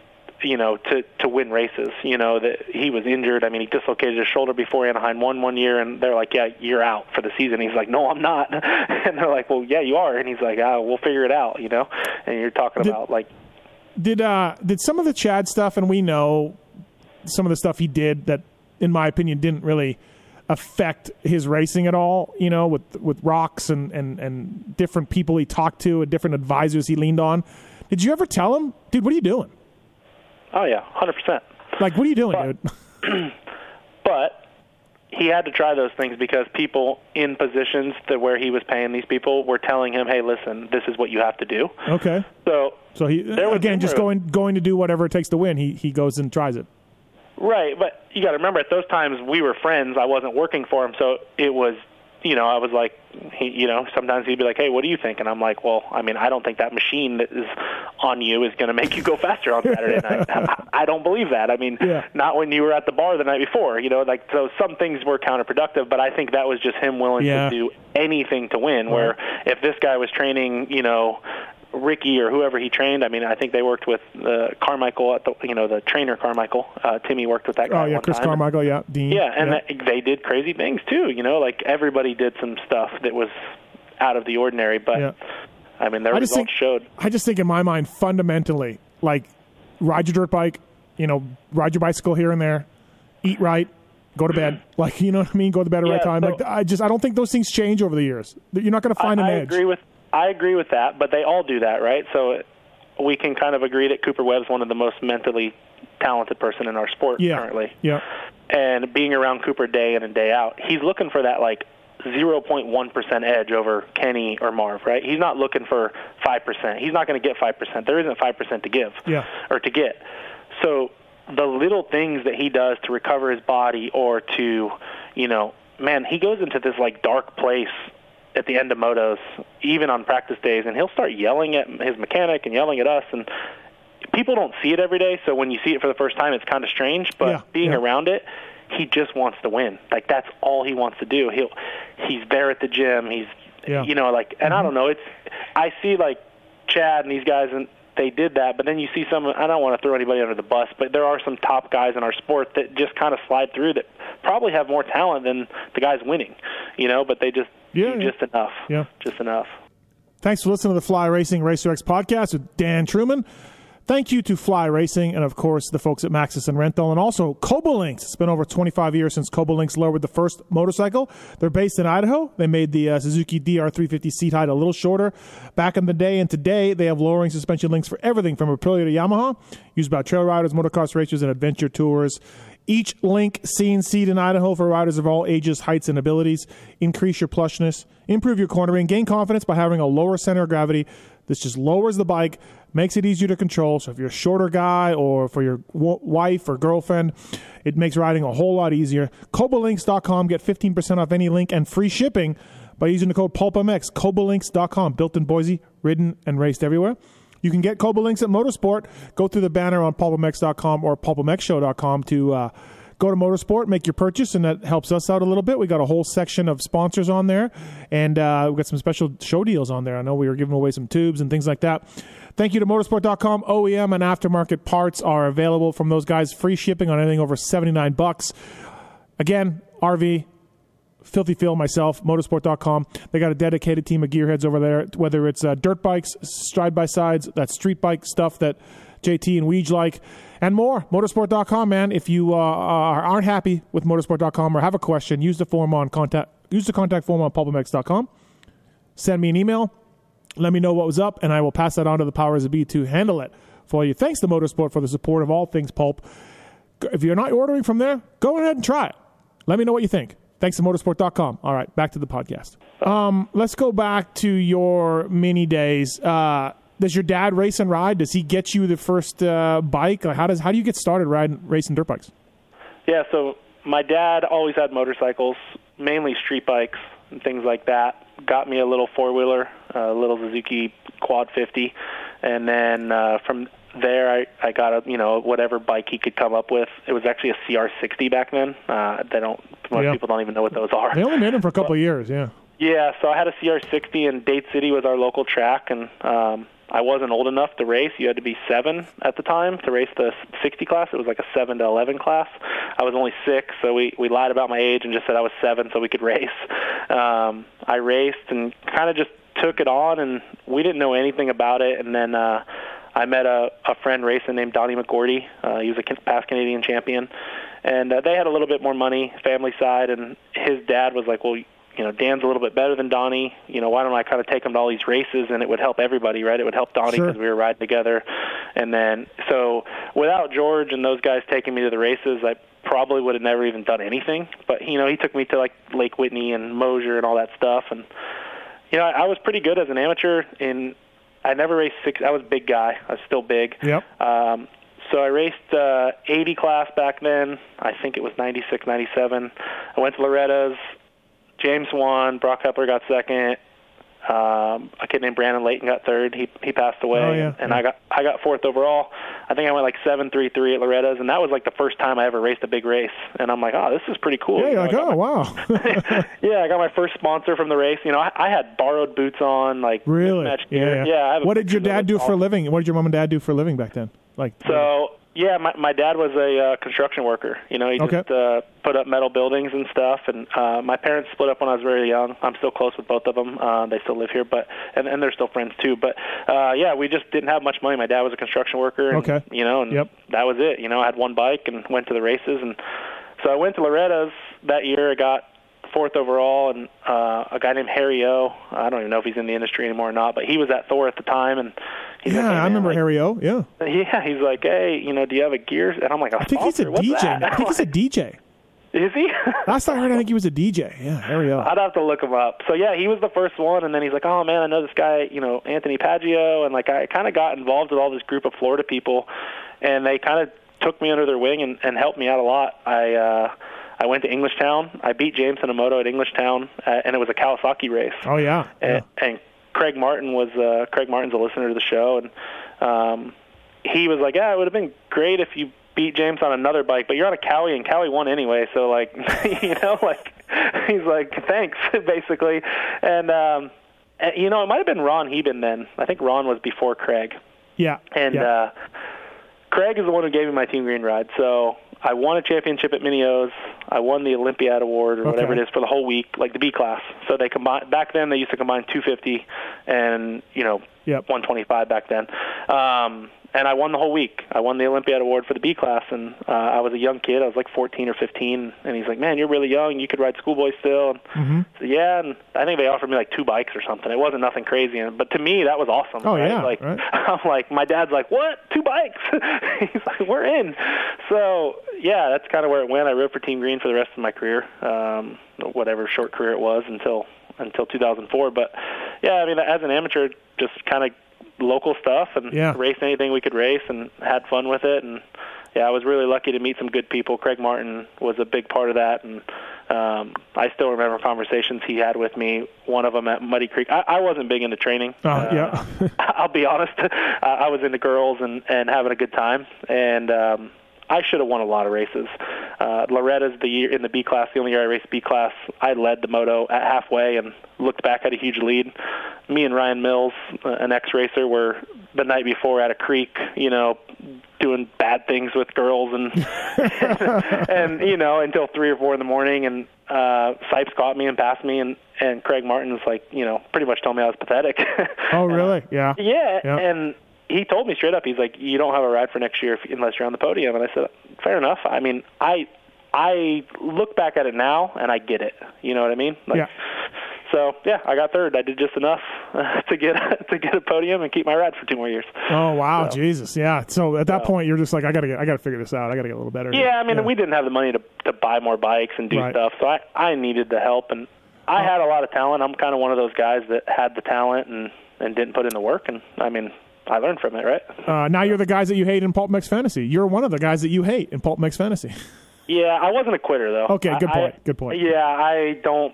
You know, to to win races. You know that he was injured. I mean, he dislocated his shoulder before Anaheim won one year, and they're like, "Yeah, you're out for the season." He's like, "No, I'm not." And they're like, "Well, yeah, you are." And he's like, "Ah, we'll figure it out." You know, and you're talking about like did uh did some of the Chad stuff, and we know some of the stuff he did that, in my opinion, didn't really affect his racing at all. You know, with with rocks and and and different people he talked to and different advisors he leaned on. Did you ever tell him, dude? What are you doing? Oh yeah, hundred percent. Like, what are you doing, But- dude? But he had to try those things because people in positions to where he was paying these people were telling him, "Hey, listen, this is what you have to do." Okay. So So he again just going going to do whatever it takes to win. He he goes and tries it. Right, but you got to remember at those times we were friends. I wasn't working for him, so it was, you know, I was like, he, you know, sometimes he'd be like, "Hey, what do you think?" And I'm like, "Well, I mean, I don't think that machine that is on you is going to make you go faster on Saturday night. I, I don't believe that. I mean, Yeah. not when you were at the bar the night before. You know, like so some things were counterproductive, but I think that was just him willing Yeah. to do anything to win. Where if this guy was training, you know. Ricky or whoever he trained. I mean, I think they worked with uh, Carmichael at the, you know, the trainer Carmichael. Uh, Timmy worked with that guy. Oh yeah, Chris time. Carmichael. Yeah, Dean. Yeah, and That, they did crazy things too. You know, like everybody did some stuff that was out of the ordinary. But Yeah. I mean, their I results think- showed. I just think in my mind, fundamentally, like ride your dirt bike, you know, ride your bicycle here and there, eat right, go to bed. Like you know what I mean? Go to bed at the right time. so- like I just I don't think those things change over the years. You're not going to find I, an I edge. agree with I agree with that, but they all do that, right? So we can kind of agree that Cooper Webb's one of the most mentally talented person in our sport Yeah. currently. Yeah. And being around Cooper day in and day out, he's looking for that like 0.1% edge over Kenny or Marv, right? He's not looking for 5%. He's not going to get 5%. There isn't 5% to give Yeah. or to get. So the little things that he does to recover his body or to, you know, man, he goes into this like dark place at the end of motos, even on practice days, and he'll start yelling at his mechanic and yelling at us and people don't see it every day, so when you see it for the first time, it's kind of strange. But Yeah, being yeah. around it, he just wants to win. Like that's all he wants to do. He'll he's there at the gym. He's Yeah. Mm-hmm. you know like, and I don't know. It's I see like Chad and these guys and. They did that, but then you see some. I don't want to throw anybody under the bus, but there are some top guys in our sport that just kind of slide through that probably have more talent than the guys winning, you know. But they just Yeah, do yeah. just enough, Yeah. just enough. Thanks for listening to the Fly Racing Racer X podcast with Dan Truman. Thank you to Fly Racing and, of course, the folks at Maxxis and Renthal, and also Koubalinks. It's been over 25 years since Koubalinks lowered the first motorcycle. They're based in Idaho. They made the uh, Suzuki DR350 seat height a little shorter back in the day, and today they have lowering suspension links for everything from Aprilia to Yamaha, used by trail riders, motocross racers, and adventure tours. Each link seen seat in Idaho for riders of all ages, heights, and abilities. Increase your plushness, improve your cornering, gain confidence by having a lower center of gravity. This just lowers the bike, makes it easier to control. So if you're a shorter guy or for your w- wife or girlfriend, it makes riding a whole lot easier. Koubalinks.com, get 15% off any link and free shipping by using the code PulpMX. Koubalinks.com, built in Boise, ridden and raced everywhere. You can get Cobalinks at Motorsport. Go through the banner on pulpmx.com or pulpmxshow.com to uh, go to Motosport, make your purchase, and that helps us out a little bit. We got a whole section of sponsors on there, and uh, we've got some special show deals on there. I know we were giving away some tubes and things like that. Thank you to motosport.com. OEM and aftermarket parts are available from those guys. Free shipping on anything over 79 bucks. Again, RV, Filthy Phil, myself, motosport.com. They got a dedicated team of gearheads over there, whether it's uh, dirt bikes, stride by sides, that street bike stuff that JT and Weege like, and more. Motosport.com, man. If you uh, are- aren't happy with motosport.com or have a question, use the form on contact. Use the contact form on pulpmx.com. Send me an email. Let me know what was up, and I will pass that on to the powers of be to handle it for you. Thanks to Motosport for the support of all things pulp. If you're not ordering from there, go ahead and try it. Let me know what you think. Thanks to motosport.com. All right, back to the podcast. Um, let's go back to your mini days. Uh, does your dad race and ride? Does he get you the first uh, bike? Like, how does how do you get started riding racing dirt bikes? Yeah, so my dad always had motorcycles, mainly street bikes and things like that. Got me a little four wheeler, a little Suzuki Quad 50, and then uh, from there I I got a you know whatever bike he could come up with. It was actually a CR60 back then. Uh, they don't most Yeah. people don't even know what those are. They only made them for a couple of years. Yeah. Yeah, so I had a CR60, and Dade City was our local track, and um, I wasn't old enough to race. You had to be seven at the time to race the 60 class. It was like a seven to 11 class. I was only six, so we we lied about my age and just said I was seven, so we could race. Um, I raced and kind of just took it on, and we didn't know anything about it. And then uh, I met a, a friend racing named Donnie McGordy. Uh, he was a past Canadian champion, and uh, they had a little bit more money, family side, and his dad was like, "Well, you know, Dan's a little bit better than Donnie. You know, why don't I kind of take him to all these races, and it would help everybody, right? It would help Donnie Sure. because we were riding together, and then so without George and those guys taking me to the races, I probably would have never even done anything. But you know, he took me to like Lake Whitney and Mosier and all that stuff, and you know, I, I was pretty good as an amateur. In I never raced six. I was a big guy. I was still big. Yep. Um, so I raced uh, 80 class back then. I think it was 96, 97. I went to Loretta's. James won. Brock Kepler got second. Um, a kid named Brandon Layton got third. He he passed away, Oh, yeah, and yeah. I got I got fourth overall. I think I went like seven three three at Loretta's, and that was like the first time I ever raced a big race. And I'm like, oh, this is pretty cool. Yeah, You you're know, like, I got oh my- wow. yeah, I got my first sponsor from the race. You know, I, I had borrowed boots on, like really? Yeah. yeah. I have a what did your dad do for a living? What did your mom and dad do for a living back then? Like So yeah, my my dad was a uh, construction worker. You know, he Okay. just uh, put up metal buildings and stuff. And uh, my parents split up when I was very young. I'm still close with both of them. Uh, they still live here, but and, and they're still friends too. But uh, yeah, we just didn't have much money. My dad was a construction worker. And, Okay. You know, and Yep. that was it. You know, I had one bike and went to the races, and so I went to Loretta's that year. I got fourth overall, and uh, a guy named Harry O. I don't even know if he's in the industry anymore or not, but he was at Thor at the time, and He's yeah, like, "Hey, I remember like, Harry O. Yeah, Yeah, he's like, hey, you know, do you have a gear? And I'm like, a I think he's a? What's DJ. that? I think he's a DJ. Is he? Last I heard, I think he was a DJ. Yeah, Harry O. I'd have to look him up. So yeah, he was the first one, and then he's like, "Oh man, I know this guy, you know, Anthony Paggio," and like I kind of got involved with all this group of Florida people, and they kind of took me under their wing and, and helped me out a lot. I uh, I went to Englishtown. I beat James in a moto at Englishtown, uh, and it was a Kawasaki race. Oh yeah. yeah. and, and Craig Martin was uh, Craig Martin's a listener to the show, and um, he was like, "Yeah, it would have been great if you beat James on another bike, but you're on a Kawi, and Kawi won anyway. So like, you know, like he's like, thanks, basically, and um, and, you know, it might have been Ron Heben then. I think Ron was before Craig, Yeah. and yeah. uh, Craig is the one who gave me my Team Green ride. So I won a championship at Mini O's. I won the Olympiad Award or whatever it is for the whole week, like the B class. So they combine back then. They used to combine 250 and you know Yep. 125 back then. Um, and I won the whole week. I won the Olympiad Award for the B class, and uh, I was a young kid. I was like 14 or 15, and he's like, "Man, you're really young. You could ride schoolboy still." And Mm-hmm. so, yeah, and I think they offered me like two bikes or something. It wasn't nothing crazy, and but to me that was awesome. Oh, right? yeah, like right. I'm like, my dad's like, "What? Two bikes?" he's like, "We're in." So yeah, that's kind of where it went. I rode for Team Green for the rest of my career, um, whatever short career it was until until 2004. But yeah, I mean, as an amateur, just kind of local stuff and Yeah. raced anything we could race and had fun with it and yeah i was really lucky to meet some good people craig martin was a big part of that and um i still remember conversations he had with me one of them at muddy creek i, I wasn't big into training Uh, yeah. I'll be honest. Uh, I was into girls and and having a good time, and um, I should have won a lot of races. Uh, Loretta's the year in the B class. The only year I raced B class, I led the moto at halfway and looked back at a huge lead. Me and Ryan Mills, uh, an ex-racer, were the night before at a creek, you know, doing bad things with girls and and you know until three or four in the morning and uh Sipes caught me and passed me and and Craig Martin's like you know pretty much told me I was pathetic. Oh really? Yeah. yeah, Yeah. and he told me straight up, he's like, "You don't have a ride for next year if, unless you're on the podium." And I said, "Fair enough. I mean, I I look back at it now and I get it. You know what I mean? Like, Yeah. So yeah, I got third. I did just enough to get to get a podium and keep my ride for two more years. Oh wow, So- Jesus, yeah. So at that So- point, you're just like, I gotta get, I gotta figure this out. I gotta get a little better. Yeah, I mean, we didn't have the money to to buy more bikes and do Right. stuff, so I I needed the help, and I oh. had a lot of talent. I'm kind of one of those guys that had the talent and and didn't put in the work, and I mean, I learned from it, right? Uh, now you're the guys that you hate in PulpMX Fantasy. You're one of the guys that you hate in PulpMX Fantasy. Yeah, I wasn't a quitter though. Okay, good point, I- good point. Yeah, I don't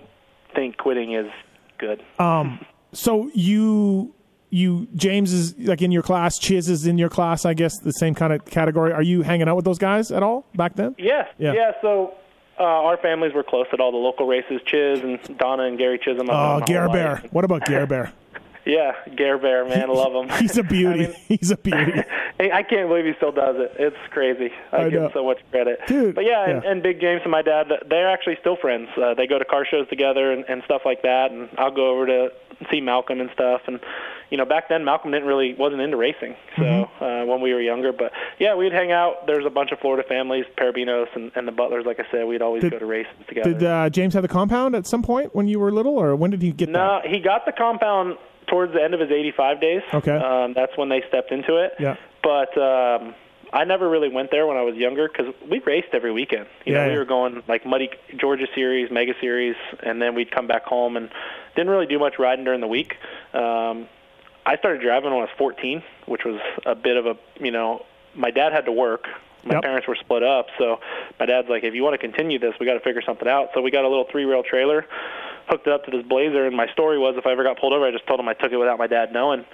think quitting is good. Um, So you, you, James is like in your class. Chiz is in your class. I guess the same kind of category. Are you hanging out with those guys at all back then? Yeah, Yeah. So uh, our families were close at all the local races. Chiz and Donna and Gary Chisholm. Oh, whole Gare Bear. What about Gare Bear? Yeah, Gare Bear, man, I love him. He's a beauty. I, mean, He's a beauty. I can't believe he still does it. It's crazy. I, I give him so much credit. Dude, but yeah, And, yeah. and Big James and my dad, they're actually still friends. Uh, they go to car shows together and, and stuff like that. And I'll go over to see Malcolm and stuff. And you know, back then Malcolm didn't really wasn't into racing. So Mm-hmm. uh, when we were younger, but yeah, we'd hang out. There's a bunch of Florida families, Perebijnos and, and the Butlers. Like I said, we'd always Did- go to races together. Did uh, James have the compound at some point when you were little, or when did he get No, he got the compound towards the end of his 85 days. Okay. Um, that's when they stepped into it. Yeah. But um, I never really went there when I was younger because we raced every weekend. You Yeah, know, yeah. we were going like Muddy Georgia Series, Mega Series, and then we'd come back home and didn't really do much riding during the week. Um, I started driving when I was 14, which was a bit of a, you know, my dad had to work. My Yep. parents were split up, so my dad's like, if you want to continue this, we got to figure something out. So we got a little three-rail trailer, hooked it up to this Blazer, and my story was if I ever got pulled over, I just told him I took it without my dad knowing.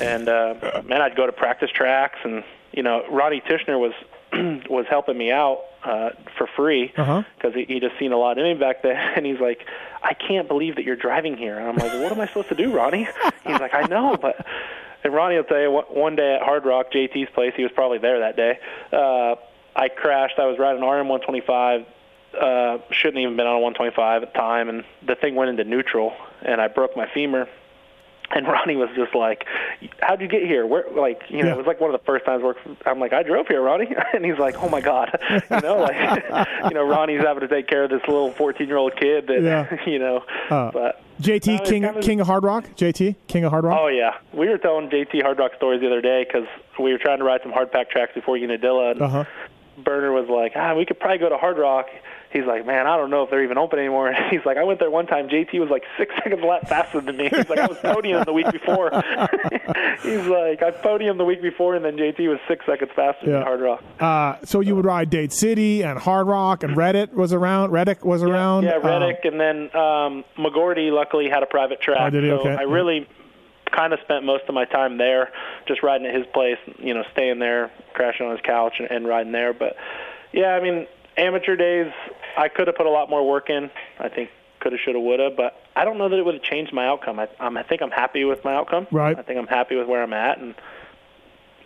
And uh, man, I'd go to practice tracks, and you know, Ronnie Tichenor was was helping me out uh, for free because Uh-huh. he, he just seen a lot in me back then, and he's like, I can't believe that you're driving here. And I'm like, what am I supposed to do, Ronnie? He's like, I know, but. And Ronnie will tell you, one- one day at Hard Rock, JT's place, he was probably there that day. Uh, I crashed. I was riding RM125. Uh, shouldn't even been on a 125 at the time, and the thing went into neutral, and I broke my femur. And Ronnie was just like, "How'd you get here? Where, like, you know, Yeah. it was like one of the first times work. I'm like, I drove here, Ronnie, and he's like, "Oh my God, you know, like, you know, Ronnie's having to take care of this little 14 year old kid that, Yeah. you know, Uh, but JT King kind of- King of Hard Rock. JT King of Hard Rock. Oh yeah, we were telling JT Hard Rock stories the other day because we were trying to ride some hard pack tracks before Unadilla, and Uh huh. Burner was like, "Ah, we could probably go to Hard Rock." He's like, "Man, I don't know if they're even open anymore." And He's like, "I went there one time. JT was like six seconds a lap faster than me." He's like, "I was podium the week before." He's like, "I podiumed the week before, and then JT was six seconds faster Yeah. than Hard Rock." Uh, so you would ride Dade City and Hard Rock and Reddick was around. Reddick was around. Yeah, Um, Reddick, and then um, McGordy luckily had a private track, Oh, did he? so Okay. I really kind of spent most of my time there, just riding at his place. You know, staying there, crashing on his couch, and, and riding there. But yeah, I mean, amateur days, I could have put a lot more work in. I think coulda, shoulda, woulda, but I don't know that it would have changed my outcome. I, um, I think I'm happy with my outcome. Right. I think I'm happy with where I'm at, and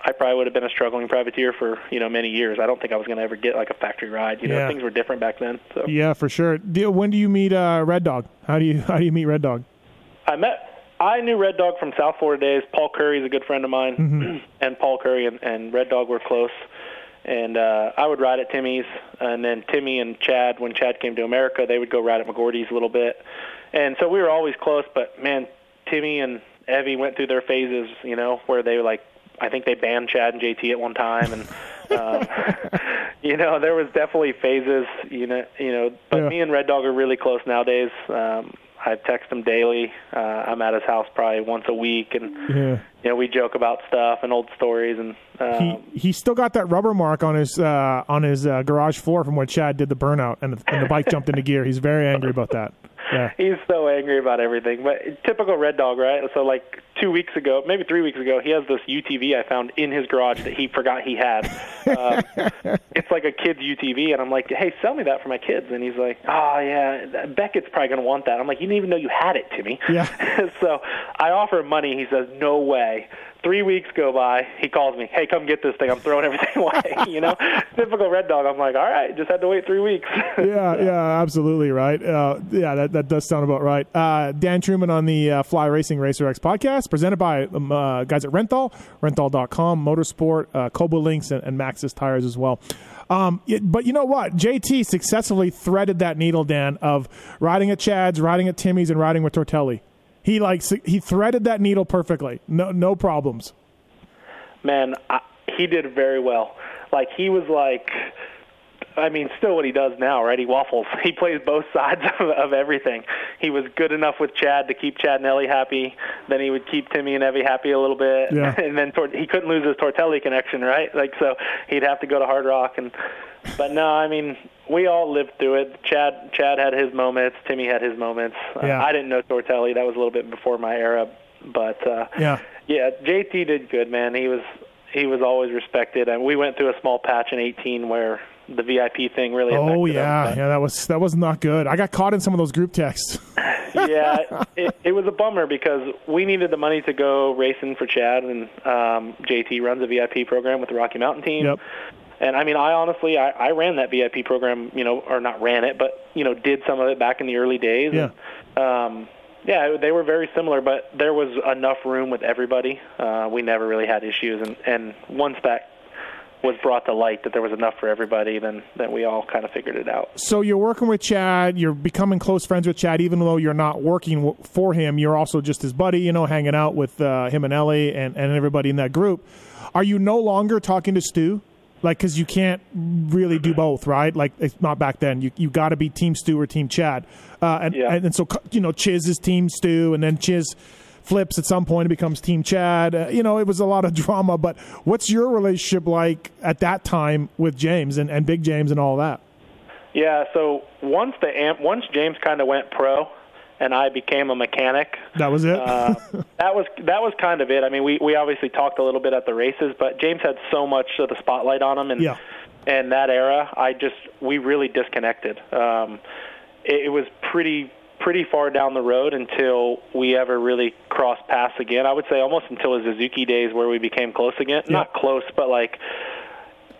I probably would have been a struggling privateer for you know many years. I don't think I was going to ever get like a factory ride. You know, Yeah. things were different back then. So. Yeah, for sure. When do you meet uh, Red Dog? How do you how do you meet Red Dog? I met. I knew Red Dog from South Florida days. Paul Curry is a good friend of mine, and Paul Curry and, and Red Dog were close. And uh, I would ride at Timmy's, and then Timmy and Chad, when Chad came to America, they would go ride at McGordy's a little bit. And so we were always close. But man, Timmy and Evie went through their phases, you know, where they were like, I think they banned Chad and JT at one time, and um, you know, there was definitely phases, you know, you know. But Yeah. me and Red Dog are really close nowadays. Um, I text him daily. Uh, I'm at his house probably once a week, and Yeah. you know we joke about stuff and old stories. And um, He he still got that rubber mark on his uh, on his uh, garage floor from when Chad did the burnout and the, and the bike jumped into gear. He's very angry about that. Yeah. he's so angry about everything. But typical Red Dog, right? So like two weeks ago, maybe three weeks ago, he has this UTV I found in his garage that he forgot he had. Um, it's like a kid's UTV, and I'm like, hey, sell me that for my kids. And he's like, oh yeah, Beckett's probably gonna want that. I'm like, you didn't even know you had it, Timmy. Yeah. so I offer him money. He says, no way. Three weeks go by. He calls me. Hey, come get this thing. I'm throwing everything away. you know, typical Red Dog. I'm like, all right, just had to wait three weeks. Yeah, yeah, absolutely right. Uh, yeah, that, that does sound about right. Uh, Dan Truman on the uh, Fly Racing Racer X podcast, presented by um, uh, guys at Renthal, renthal.com, Motosport, uh, Koubalinks, and, and Tires as well. Um, but you know what? JT successfully threaded that needle, Dan, of riding at Chad's, riding at Timmy's, and riding with Tortelli. He like he threaded that needle perfectly. No, no problems. man, I, he did very well. Like he was like, I mean, still what he does now, right? He waffles. He plays both sides of, of everything. He was good enough with Chad to keep Chad and Ellie happy. Then he would keep Timmy and Evie happy a little bit. Yeah. And then toward, he couldn't lose his Tortelli connection, right? Like so, he'd have to go to Hard Rock. And but no, I mean, we all lived through it. Chad Chad had his moments. Timmy had his moments. Uh, I didn't know Tortelli. That was a little bit before my era. But uh, Yeah. yeah, JT did good, man. He was he was always respected, and we went through a small patch in 18 where the VIP thing really. Oh yeah, yeah. That was that was not good. I got caught in some of those group texts. yeah, it, it was a bummer because we needed the money to go racing for Chad, and um, JT runs a VIP program with the Rocky Mountain team. Yep. And I mean, I honestly, I, I ran that VIP program, you know, or not ran it, but you know, did some of it back in the early days. Yeah. And, um, yeah, they were very similar, but there was enough room with everybody. Uh, we never really had issues, and and once that was brought to light that there was enough for everybody, then then we all kind of figured it out. so you're working with Chad. You're becoming close friends with Chad, even though you're not working for him. You're also just his buddy, you know, hanging out with uh, him and Ellie and, and everybody in that group. Are you no longer talking to Stu? Like, because you can't really do both, right? Like, it's not back then. You you got to be Team Stu or Team Chad. Uh, and, Yeah. and and so you know, Chiz is Team Stu, and then Chiz flips at some point and becomes Team Chad. Uh, you know, it was a lot of drama. But what's your relationship like at that time with James and, and Big James and all that? Yeah. So once the amp, once James kind of went pro, and I became a mechanic. That was it. uh, that was that was kind of it. I mean, we we obviously talked a little bit at the races, but James had so much of the spotlight on him, and Yeah. and that era, I just we really disconnected. Um, it, it was pretty pretty far down the road until we ever really crossed paths again. I would say almost until the Suzuki days where we became close again. Yeah. Not close, but like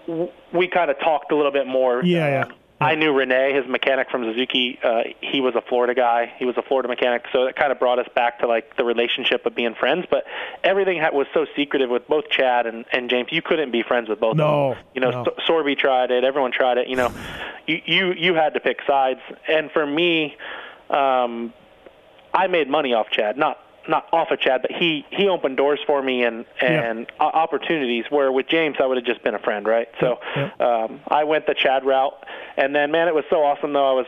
w- we kind of talked a little bit more. Yeah, uh, yeah. I knew Renee, his mechanic from Suzuki. Uh, he was a Florida guy. He was a Florida mechanic, so it kind of brought us back to like the relationship of being friends. But everything ha- was so secretive with both Chad and, and James. You couldn't be friends with both. No, of them. you know, no. Sorby tried it. Everyone tried it. You know, you you you had to pick sides. And for me, um, I made money off Chad, not not off of Chad, but he he opened doors for me and and yeah. opportunities where with James I would have just been a friend, right? So yeah. um, I went the Chad route, and then man, it was so awesome though. I was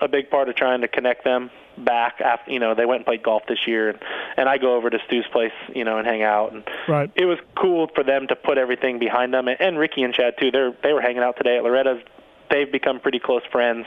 a big part of trying to connect them back after you know they went and played golf this year and and I go over to Stu's place you know and hang out and right. it was cool for them to put everything behind them and, and Ricky and Chad too they're they were hanging out today at Loretta's they've become pretty close friends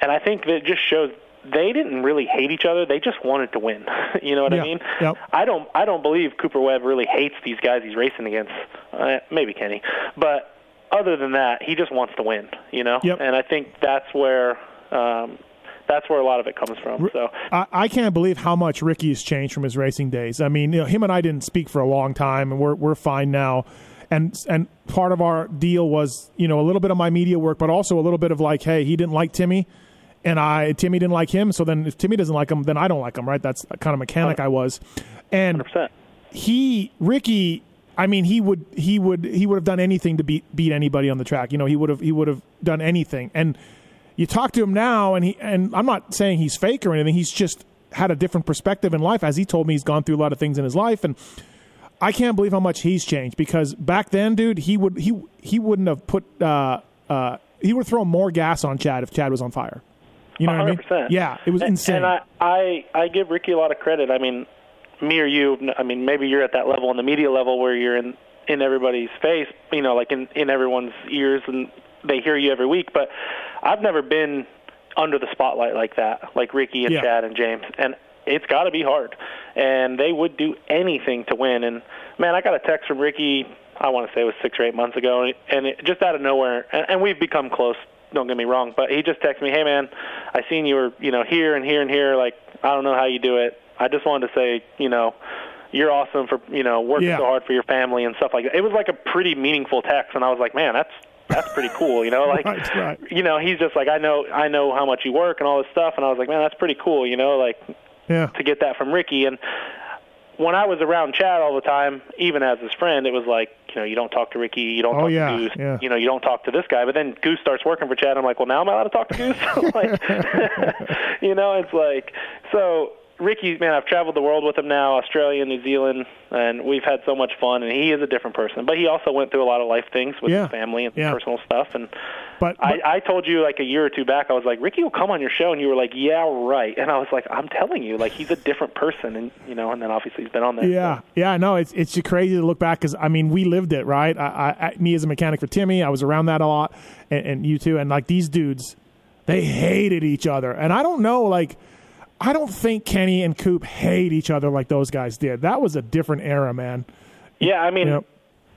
and I think that it just shows they didn't really hate each other. They just wanted to win. you know what yeah. I mean? Yep. I don't. I don't believe Cooper Webb really hates these guys he's racing against. Uh, maybe Kenny, but other than that, he just wants to win. You know. Yep. And I think that's where. Um, that's where a lot of it comes from. So I, I can't believe how much Ricky has changed from his racing days. I mean, you know, him and I didn't speak for a long time, and we're we're fine now. And and part of our deal was, you know, a little bit of my media work, but also a little bit of like, hey, he didn't like Timmy and I Timmy didn't like him. So then if Timmy doesn't like him, then I don't like him, right? That's the kind of mechanic I was. And he Ricky, I mean, he would he would he would have done anything to beat beat anybody on the track. You know, he would have he would have done anything. And you talk to him now, and he and I'm not saying he's fake or anything. He's just had a different perspective in life. As he told me, he's gone through a lot of things in his life, and I can't believe how much he's changed. Because back then, dude, he would he he wouldn't have put uh, uh, he would have thrown more gas on Chad if Chad was on fire. You know 100%. what I mean? Yeah, it was and, insane. And I, I I give Ricky a lot of credit. I mean, me or you, I mean, maybe you're at that level in the media level where you're in in everybody's face, you know, like in in everyone's ears and they hear you every week, but I've never been under the spotlight like that, like Ricky and Yeah. Chad and James. And it's got to be hard. And they would do anything to win. And man, I got a text from Ricky. I want to say it was six or eight months ago, and it, just out of nowhere. And, and we've become close. Don't get me wrong, but he just texted me, "Hey man, I seen you were you know here and here and here. Like I don't know how you do it. I just wanted to say you know." You're awesome for you know working Yeah. so hard for your family and stuff like that. It was like a pretty meaningful text, and I was like, man, that's that's pretty cool, you know. Like, Right, right. you know, he's just like, I know, I know how much you work and all this stuff, and I was like, man, that's pretty cool, you know, like yeah, to get that from Ricky. And when I was around Chad all the time, even as his friend, it was like, you know, you don't talk to Ricky, you don't Oh, talk yeah, to Goose, yeah. you know, you don't talk to this guy. But then Goose starts working for Chad. I'm like, well, now am I allowed to talk to Goose? like, you know, it's like so. Ricky, man, I've traveled the world with him now, Australia, New Zealand, and we've had so much fun. And he is a different person, but he also went through a lot of life things with Yeah, his family and yeah. personal stuff. And but, I, but I told you like a year or two back, I was like, Ricky will come on your show, and you were like, Yeah, right. And I was like, I'm telling you, like he's a different person, and you know, and then obviously he's been on there. Yeah, yeah, no, it's it's crazy to look back because I mean we lived it, right? I, I, I, me as a mechanic for Timmy, I was around that a lot, and, and you too, and like these dudes, they hated each other, and I don't know, like, I don't think Kenny and Coop hate each other like those guys did. That was a different era, man. Yeah, I mean, Yep.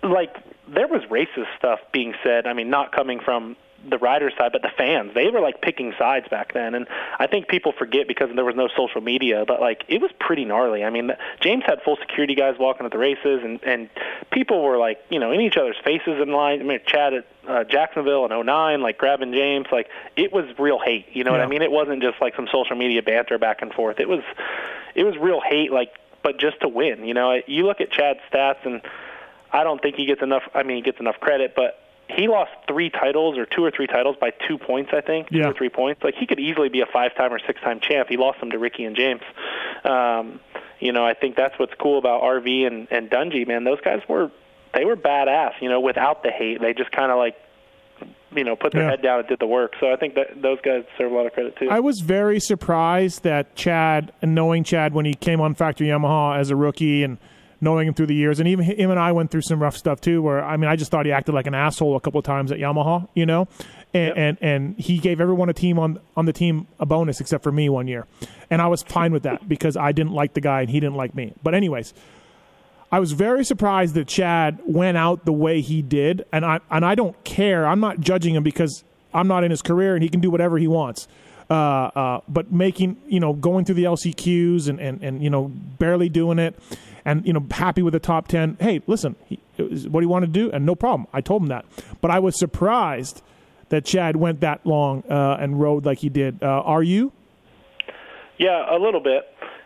like there was racist stuff being said. I mean, not coming from the riders' side, but the fans. They were like picking sides back then, and I think people forget because there was no social media. But like, it was pretty gnarly. I mean, James had full security guys walking at the races, and and people were like, you know, in each other's faces in line. I mean, Chad at uh, Jacksonville in '09, like grabbing James. Like, it was real hate. You know what I mean? It wasn't just like some social media banter back and forth. It was, it was real hate. Like, but just to win. You know, you look at Chad's stats and. I don't think he gets enough. I mean, he gets enough credit, but he lost three titles or two or three titles by two points. I think yeah. two or three points. Like he could easily be a five-time or six-time champ. He lost them to Ricky and James. Um, you know, I think that's what's cool about RV and and Dungey. Man, those guys were they were badass. You know, without the hate, they just kind of like you know put their Yeah. head down and did the work. So I think that those guys deserve a lot of credit too. I was very surprised that Chad, and knowing Chad when he came on Factory Yamaha as a rookie, and knowing him through the years, and even him and I went through some rough stuff too. Where I mean, I just thought he acted like an asshole a couple of times at Yamaha, you know, and Yep. and, and he gave everyone a team on on the team a bonus except for me one year, and I was fine with that because I didn't like the guy and he didn't like me. But anyways. I was very surprised that Chad went out the way he did, and I and I don't care. I'm not judging him because I'm not in his career and he can do whatever he wants. Uh, uh, but making you know going through the LCQs and, and, and you know barely doing it, and you know happy with the top ten. Hey, listen, he, it was what he to do, and no problem. I told him that, but I was surprised that Chad went that long uh, and rode like he did. Uh, are you? Yeah, a little bit.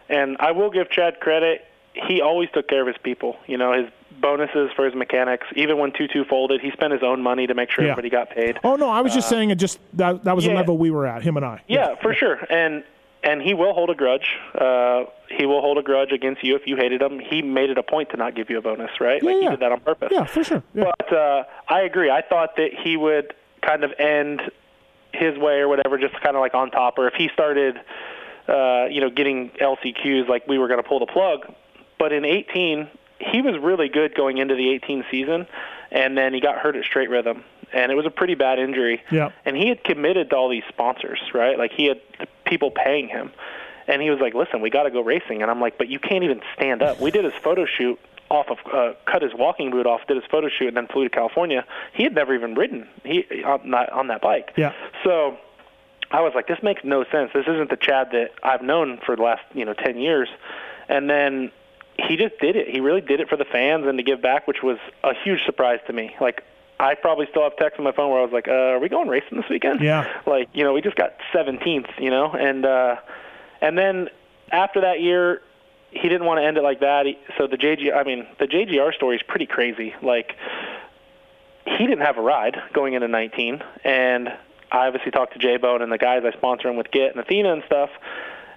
And I will give Chad credit. He always took care of his people. You know, his bonuses for his mechanics. Even when two two folded, he spent his own money to make sure Yeah. everybody got paid. Oh no, I was just saying it. Just that that was the Uh, level we were at. Him and I. Yeah, for sure. And and he will hold a grudge. Uh, he will hold a grudge against you if you hated him. He made it a point to not give you a bonus, right? Yeah, like yeah. he did that on purpose. Yeah, for sure. Yeah. But uh, I agree. I thought that he would kind of end his way or whatever, just kind of like on top. Or if he started, uh, you know, getting LCQs, like we were going to pull the plug. But in 18, he was really good going into the 18 season, and then he got hurt at straight rhythm, and it was a pretty bad injury. Yeah. And he had committed to all these sponsors, right? Like he had people paying him. And he was like, "Listen, we got to go racing." And I'm like, "But you can't even stand up." We did his photo shoot off of uh, cut his walking boot off, did his photo shoot, and then flew to California. He had never even ridden he on that on that bike. Yeah. So I was like, "This makes no sense. This isn't the Chad that I've known for the last you know ten years." And then he just did it. He really did it for the fans and to give back, which was a huge surprise to me. Like I probably still have texts on my phone where I was like, uh, "Are we going racing this weekend?" Yeah. Like you know, we just got 17th, you know, and uh, and then after that year, he didn't want to end it like that. He, so the JG, I mean, the JGR story is pretty crazy. Like he didn't have a ride going into 19, and I obviously talked to J Bone and the guys I sponsor him with GET and Athena and stuff.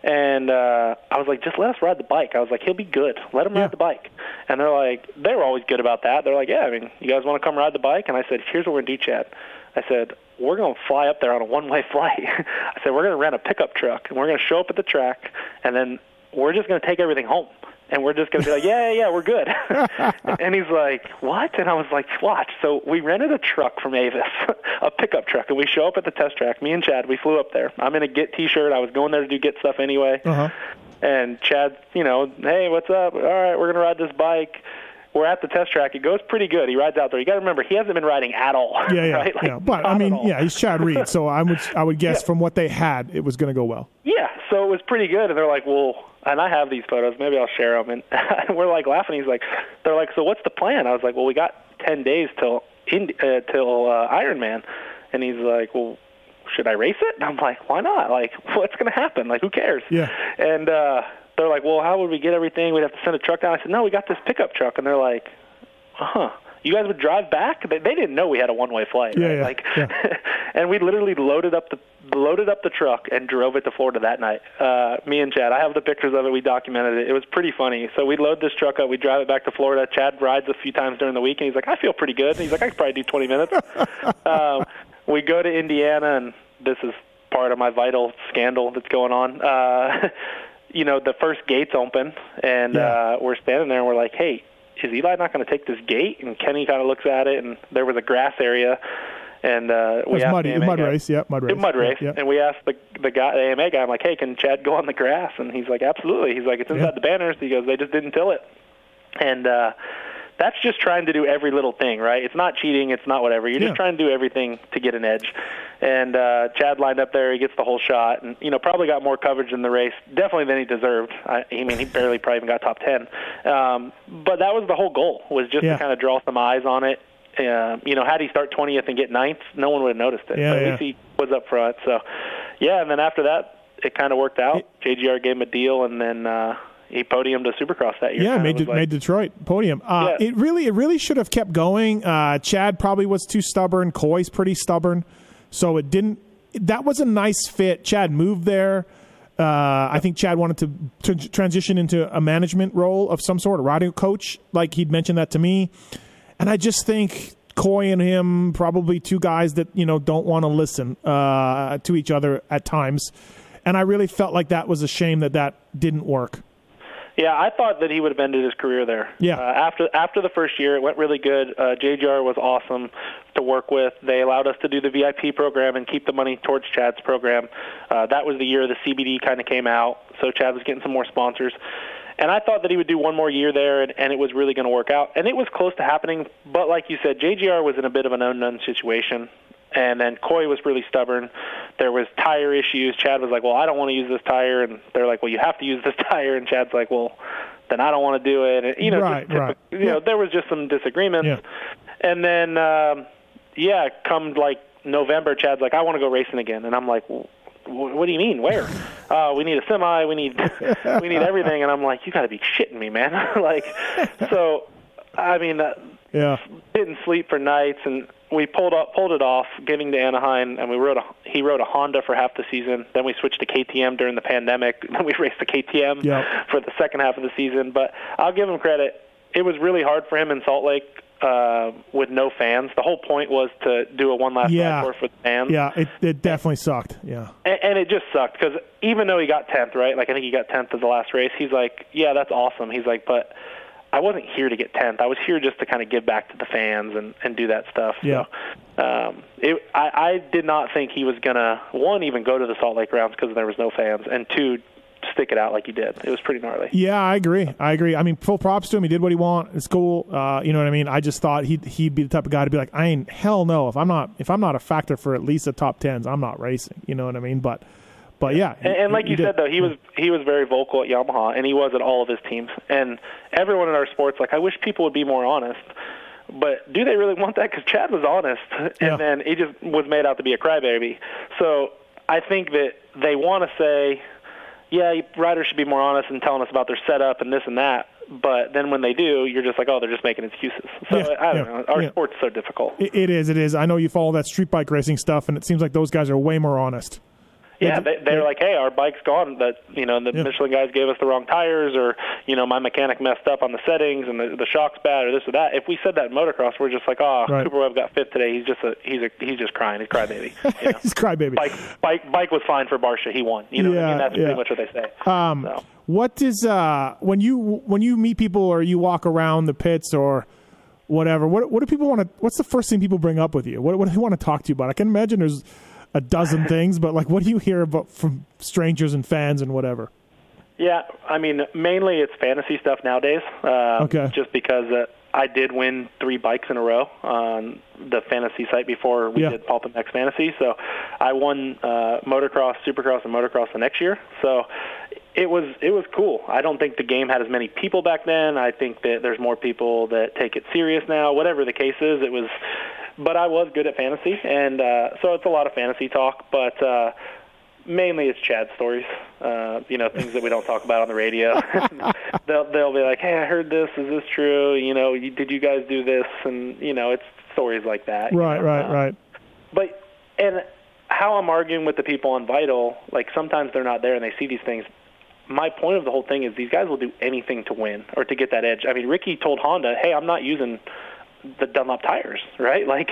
And uh, I was like, just let us ride the bike. I was like, he'll be good. Let him Yeah. ride the bike. And they're like, they were always good about that. They're like, yeah, I mean, you guys want to come ride the bike? And I said, here's what we're going to do, Chad. I said, we're going to fly up there on a one-way flight. I said, we're going to rent a pickup truck, and we're going to show up at the track, and then we're just going to take everything home. And we're just going to be like, yeah, yeah, yeah, we're good. and he's like, what? And I was like, watch. So we rented a truck from Avis, a pickup truck, and we show up at the test track. Me and Chad, we flew up there. I'm in a GET T-shirt. I was going there to do GET stuff anyway. Uh-huh. And Chad, you know, hey, what's up? All right, we're gonna ride this bike. We're at the test track. It goes pretty good. He rides out there. You got to remember, he hasn't been riding at all. Yeah, yeah, right? Like, yeah. But I mean, yeah, he's Chad Reed, so I would I would guess Yeah. from what they had, it was going to go well. Yeah, so it was pretty good. And they're like, well, and I have these photos. Maybe I'll share them. And we're like laughing. He's like, they're like, so what's the plan? I was like, well, we got ten days till in, uh, till uh, Ironman. And he's like, well, should I race it? And I'm like, why not? Like, what's going to happen? Like, who cares? Yeah. And uh, they're like, well, how would we get everything? We'd have to send a truck down. I said, no, we got this pickup truck. And they're like, Uh huh. You guys would drive back? They, they didn't know we had a one-way flight. Yeah, right? yeah, Like, yeah. and we literally loaded up the loaded up the truck and drove it to Florida that night. Uh, me and Chad. I have the pictures of it. We documented it. It was pretty funny. So we load this truck up. We drive it back to Florida. Chad rides a few times during the week, and he's like, "I feel pretty good." And he's like, "I could probably do 20 minutes." um, we go to Indiana, and this is part of my vital scandal that's going on. Uh, you know, the first gates open, and Yeah. uh, we're standing there, and we're like, "Hey." Is Eli not going to take this gate? And Kenny kind of looks at it, and there was a grass area, and uh, It was asked muddy, the AMA mud guy- race, yeah, mud race. mud race, Yeah, yeah. and we asked the the guy, the AMA guy, I'm like, hey, can Chad go on the grass? And he's like, absolutely. He's like, it's inside Yeah. the banners. He goes, they just didn't till it, and uh, that's just trying to do every little thing, right? It's not cheating. It's not whatever. You're Yeah. just trying to do everything to get an edge. And uh, Chad lined up there. He gets the whole shot, and you know probably got more coverage in the race, definitely than he deserved. I, I mean, he barely probably even got top ten. Um, but that was the whole goal was just Yeah. to kind of draw some eyes on it. Uh, you know, had he start 20th and get ninth, no one would have noticed it. Yeah, but at least he was up front. So, yeah, and then after that, it kind of worked out. JGR gave him a deal, and then uh, he podiumed to Supercross that year. Yeah, made De- like- made Detroit podium. Uh, Yeah. It really it really should have kept going. Uh, Chad probably was too stubborn. Coy's pretty stubborn, so it didn't. That was a nice fit. Chad moved there. Uh, I think Chad wanted to, to transition into a management role of some sort, a riding coach, like he'd mentioned that to me. And I just think Coy and him, probably two guys that you know don't want to listen uh, to each other at times. And I really felt like that was a shame that that didn't work. Yeah, I thought that he would have ended his career there. Yeah. Uh, after after the first year, it went really good. Uh, JGR was awesome to work with. They allowed us to do the VIP program and keep the money towards Chad's program. Uh, that was the year the CBD kind of came out, so Chad was getting some more sponsors. And I thought that he would do one more year there, and, and it was really going to work out. And it was close to happening, but like you said, JGR was in a bit of an unknown situation. And then Coy was really stubborn. There was tire issues. Chad was like, "Well, I don't want to use this tire," and they're like, "Well, you have to use this tire." And Chad's like, "Well, then I don't want to do it." And, you know, Right, just, right. you know, there was just some disagreements. Yeah. And then, um, yeah, come like November, Chad's like, I want to go racing again, and I'm like, what do you mean? Where? Uh, we need a semi. We need we need everything. And I'm like, you got to be shitting me, man. like, so, I mean, uh, Yeah. didn't sleep for nights, and we pulled up pulled it off, giving to Anaheim, and we rode a he rode a Honda for half the season. Then we switched to KTM during the pandemic. Then we raced the KTM Yep. for the second half of the season. But I'll give him credit. It was really hard for him in Salt Lake uh, with no fans. The whole point was to do a one last Yeah. ride course with fans. Yeah, it, it definitely sucked. Yeah. And, and it just sucked because even though he got tenth, right? Like I think he got tenth as the last race. He's like, yeah, that's awesome. He's like, but I wasn't here to get tenth. I was here just to kind of give back to the fans and and do that stuff. Yeah. So, um, it, I, I did not think he was gonna one even go to the Salt Lake rounds because there was no fans, and two stick it out like he did. It was pretty gnarly. Yeah, I agree. I agree. I mean, full props to him. He did what he want. It's cool. Uh, you know what I mean? I just thought he'd he'd be the type of guy to be like, I ain't hell no. If I'm not if I'm not a factor for at least the top tens, I'm not racing. You know what I mean? But but yeah. And, and like you did. said, though, he was he was very vocal at Yamaha, and he was at all of his teams. And everyone in our sports, like, I wish people would be more honest. But do they really want that? Because Chad was honest, and Yeah. then he just was made out to be a crybaby. So I think that they want to say, yeah, riders should be more honest and telling us about their setup and this and that. But then when they do, you're just like, oh, they're just making excuses. So Yeah, I don't yeah, know. Our yeah. sport's so difficult. It, it is. It is. I know you follow that street bike racing stuff, and it seems like those guys are way more honest. Yeah, they, they're like, hey, our bike's gone. That you know, the Yeah. Michelin guys gave us the wrong tires, or you know, my mechanic messed up on the settings, and the, the shock's bad, or this or that. If we said that in motocross, we're just like, oh, Right. Cooper Webb got fifth today. He's just a he's a he's just crying. He's crybaby. You know? He's crybaby. bike bike bike was fine for Barcia. He won. You know, what I mean, that's yeah. pretty much what they say. Um, so. What is uh when you when you meet people or you walk around the pits or whatever? What what do people want to? What's the first thing people bring up with you? What what do they want to talk to you about? I can imagine there's a dozen things, but like, what do you hear about from strangers and fans and whatever? Yeah, I mean, mainly it's fantasy stuff nowadays. Um, Okay. Just because uh, I did win three bikes in a row on the fantasy site before we Yeah. did Pulp X Fantasy. So I won uh, motocross, supercross, and motocross the next year. So it was it was cool. I don't think the game had as many people back then. I think that there's more people that take it serious now. Whatever the case is, it was. But I was good at fantasy, and uh, so it's a lot of fantasy talk. But uh, mainly it's Chad stories. Uh, you know, things that we don't talk about on the radio. they'll they'll be like, "Hey, I heard this. Is this true? You know, you, did you guys do this?" And you know, it's stories like that. you Right, know. right, Uh, right. But and how I'm arguing with the people on Vital, like sometimes they're not there and they see these things. My point of the whole thing is these guys will do anything to win or to get that edge. I mean, Ricky told Honda, "Hey, I'm not using the Dunlop tires, right? Like,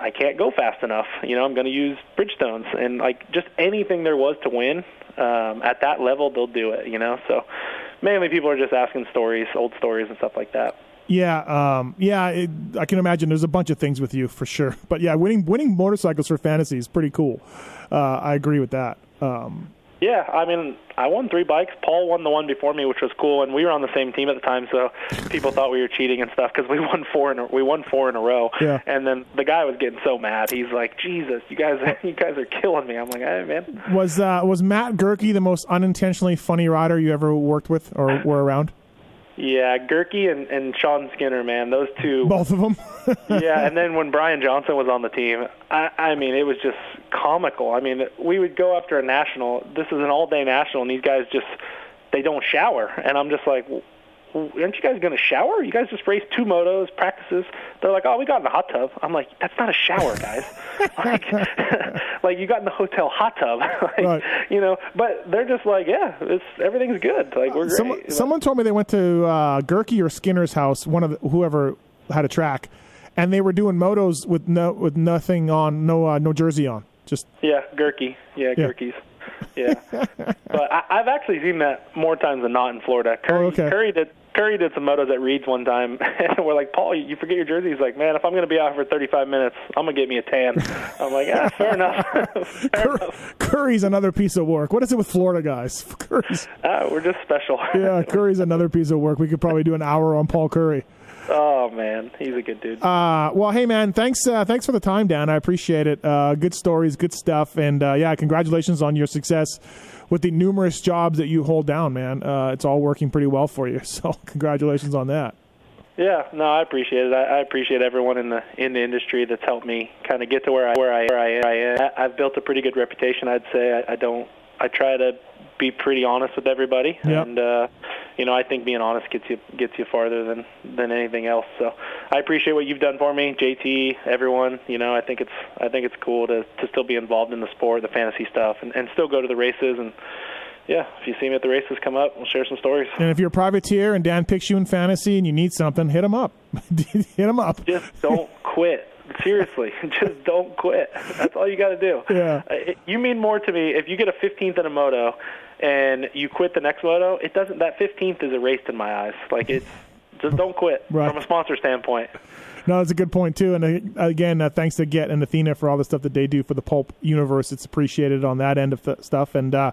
I can't go fast enough. You know, I'm going to use Bridgestones, and like just anything there was to win um, at that level, they'll do it. You know, so mainly people are just asking stories, old stories, and stuff like that. Yeah, um, yeah. It, I can imagine there's a bunch of things with you for sure. But yeah, winning winning motorcycles for fantasy is pretty cool. Uh, I agree with that. Um, Yeah, I mean, I won three bikes. Paul won the one before me, which was cool, and we were on the same team at the time, so people thought we were cheating and stuff because we won four in a, we won four in a row. Yeah. And then the guy was getting so mad. He's like, "Jesus, you guys, you guys are killing me." I'm like, "Hey, man." was uh, was Matt Goerke the most unintentionally funny rider you ever worked with or were around? Yeah, Goerke and, and Sean Skinner, man, those two. Both of them. yeah, and then when Brian Johnson was on the team, I, I mean, it was just comical. I mean, we would go after a national. This is an all-day national, and these guys just they don't shower, and I'm just like, "W- aren't you guys going to shower? You guys just race two motos, practices. They're like, oh, we got in the hot tub. I'm like, that's not a shower, guys. like, like you got in the hotel hot tub, like, Right. you know. But they're just like, yeah, it's everything's good. Like we're great. Someone, Like, someone told me they went to uh, Goerke or Skinner's house, one of the, whoever had a track, and they were doing motos with no with nothing on, no uh, no jersey on. Just Yeah, Goerke. Yeah, Yeah. Goerke's. Yeah, but I, I've actually seen that more times than not in Florida. Curry, Oh, okay. Curry did. Curry did some motos at Reed's one time, and we're like, Paul, you forget your jersey. He's like, man, if I'm going to be out for 35 minutes, I'm going to get me a tan. I'm like, yeah, fair enough. fair Cur- enough. Curry's another piece of work. What is it with Florida guys? Curry's Ah, we're just special. yeah, Curry's another piece of work. We could probably do an hour on Paul Curry. oh man, he's a good dude. Uh, well, hey man, thanks uh, thanks for the time, Dan. I appreciate it. Uh, good stories, good stuff, and uh, yeah, congratulations on your success with the numerous jobs that you hold down, man. Uh, it's all working pretty well for you. So congratulations on that. Yeah, no, I appreciate it. I, I appreciate everyone in the in the industry that's helped me kind of get to where I where I, where I, I am. I've built a pretty good reputation, I'd say. I, I don't. I try to be pretty honest with everybody, Yep. and uh, you know, I think being honest gets you gets you farther than than anything else. So, I appreciate what you've done for me, JT, everyone. You know, I think it's I think it's cool to to still be involved in the sport, the fantasy stuff, and, and still go to the races and. Yeah, if you see me at the races, come up. We'll share some stories. And if you're a privateer and Dan picks you in fantasy and you need something, hit him up. hit him up. just don't quit. Seriously, just don't quit. That's all you got to do. Yeah. Uh, You mean more to me if you get a 15th in a moto and you quit the next moto. It doesn't. That 15th is erased in my eyes. Like it's just don't quit Right. from a sponsor standpoint. No, that's a good point too. And uh, again, uh, thanks to Get and Athena for all the stuff that they do for the pulp universe. It's appreciated on that end of th- stuff. And uh,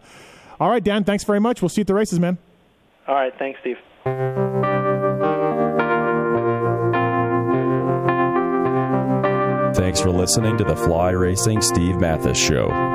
all right, Dan, thanks very much. We'll see you at the races, man. All right, thanks, Steve. Thanks for listening to the Fly Racing Steve Matthes Show.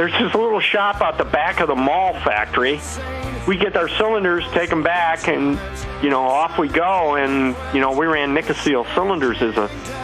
There's this little shop out the back of the Mahle factory. We get our cylinders, take them back, and you know off we go. And you know we ran Nikasil cylinders as a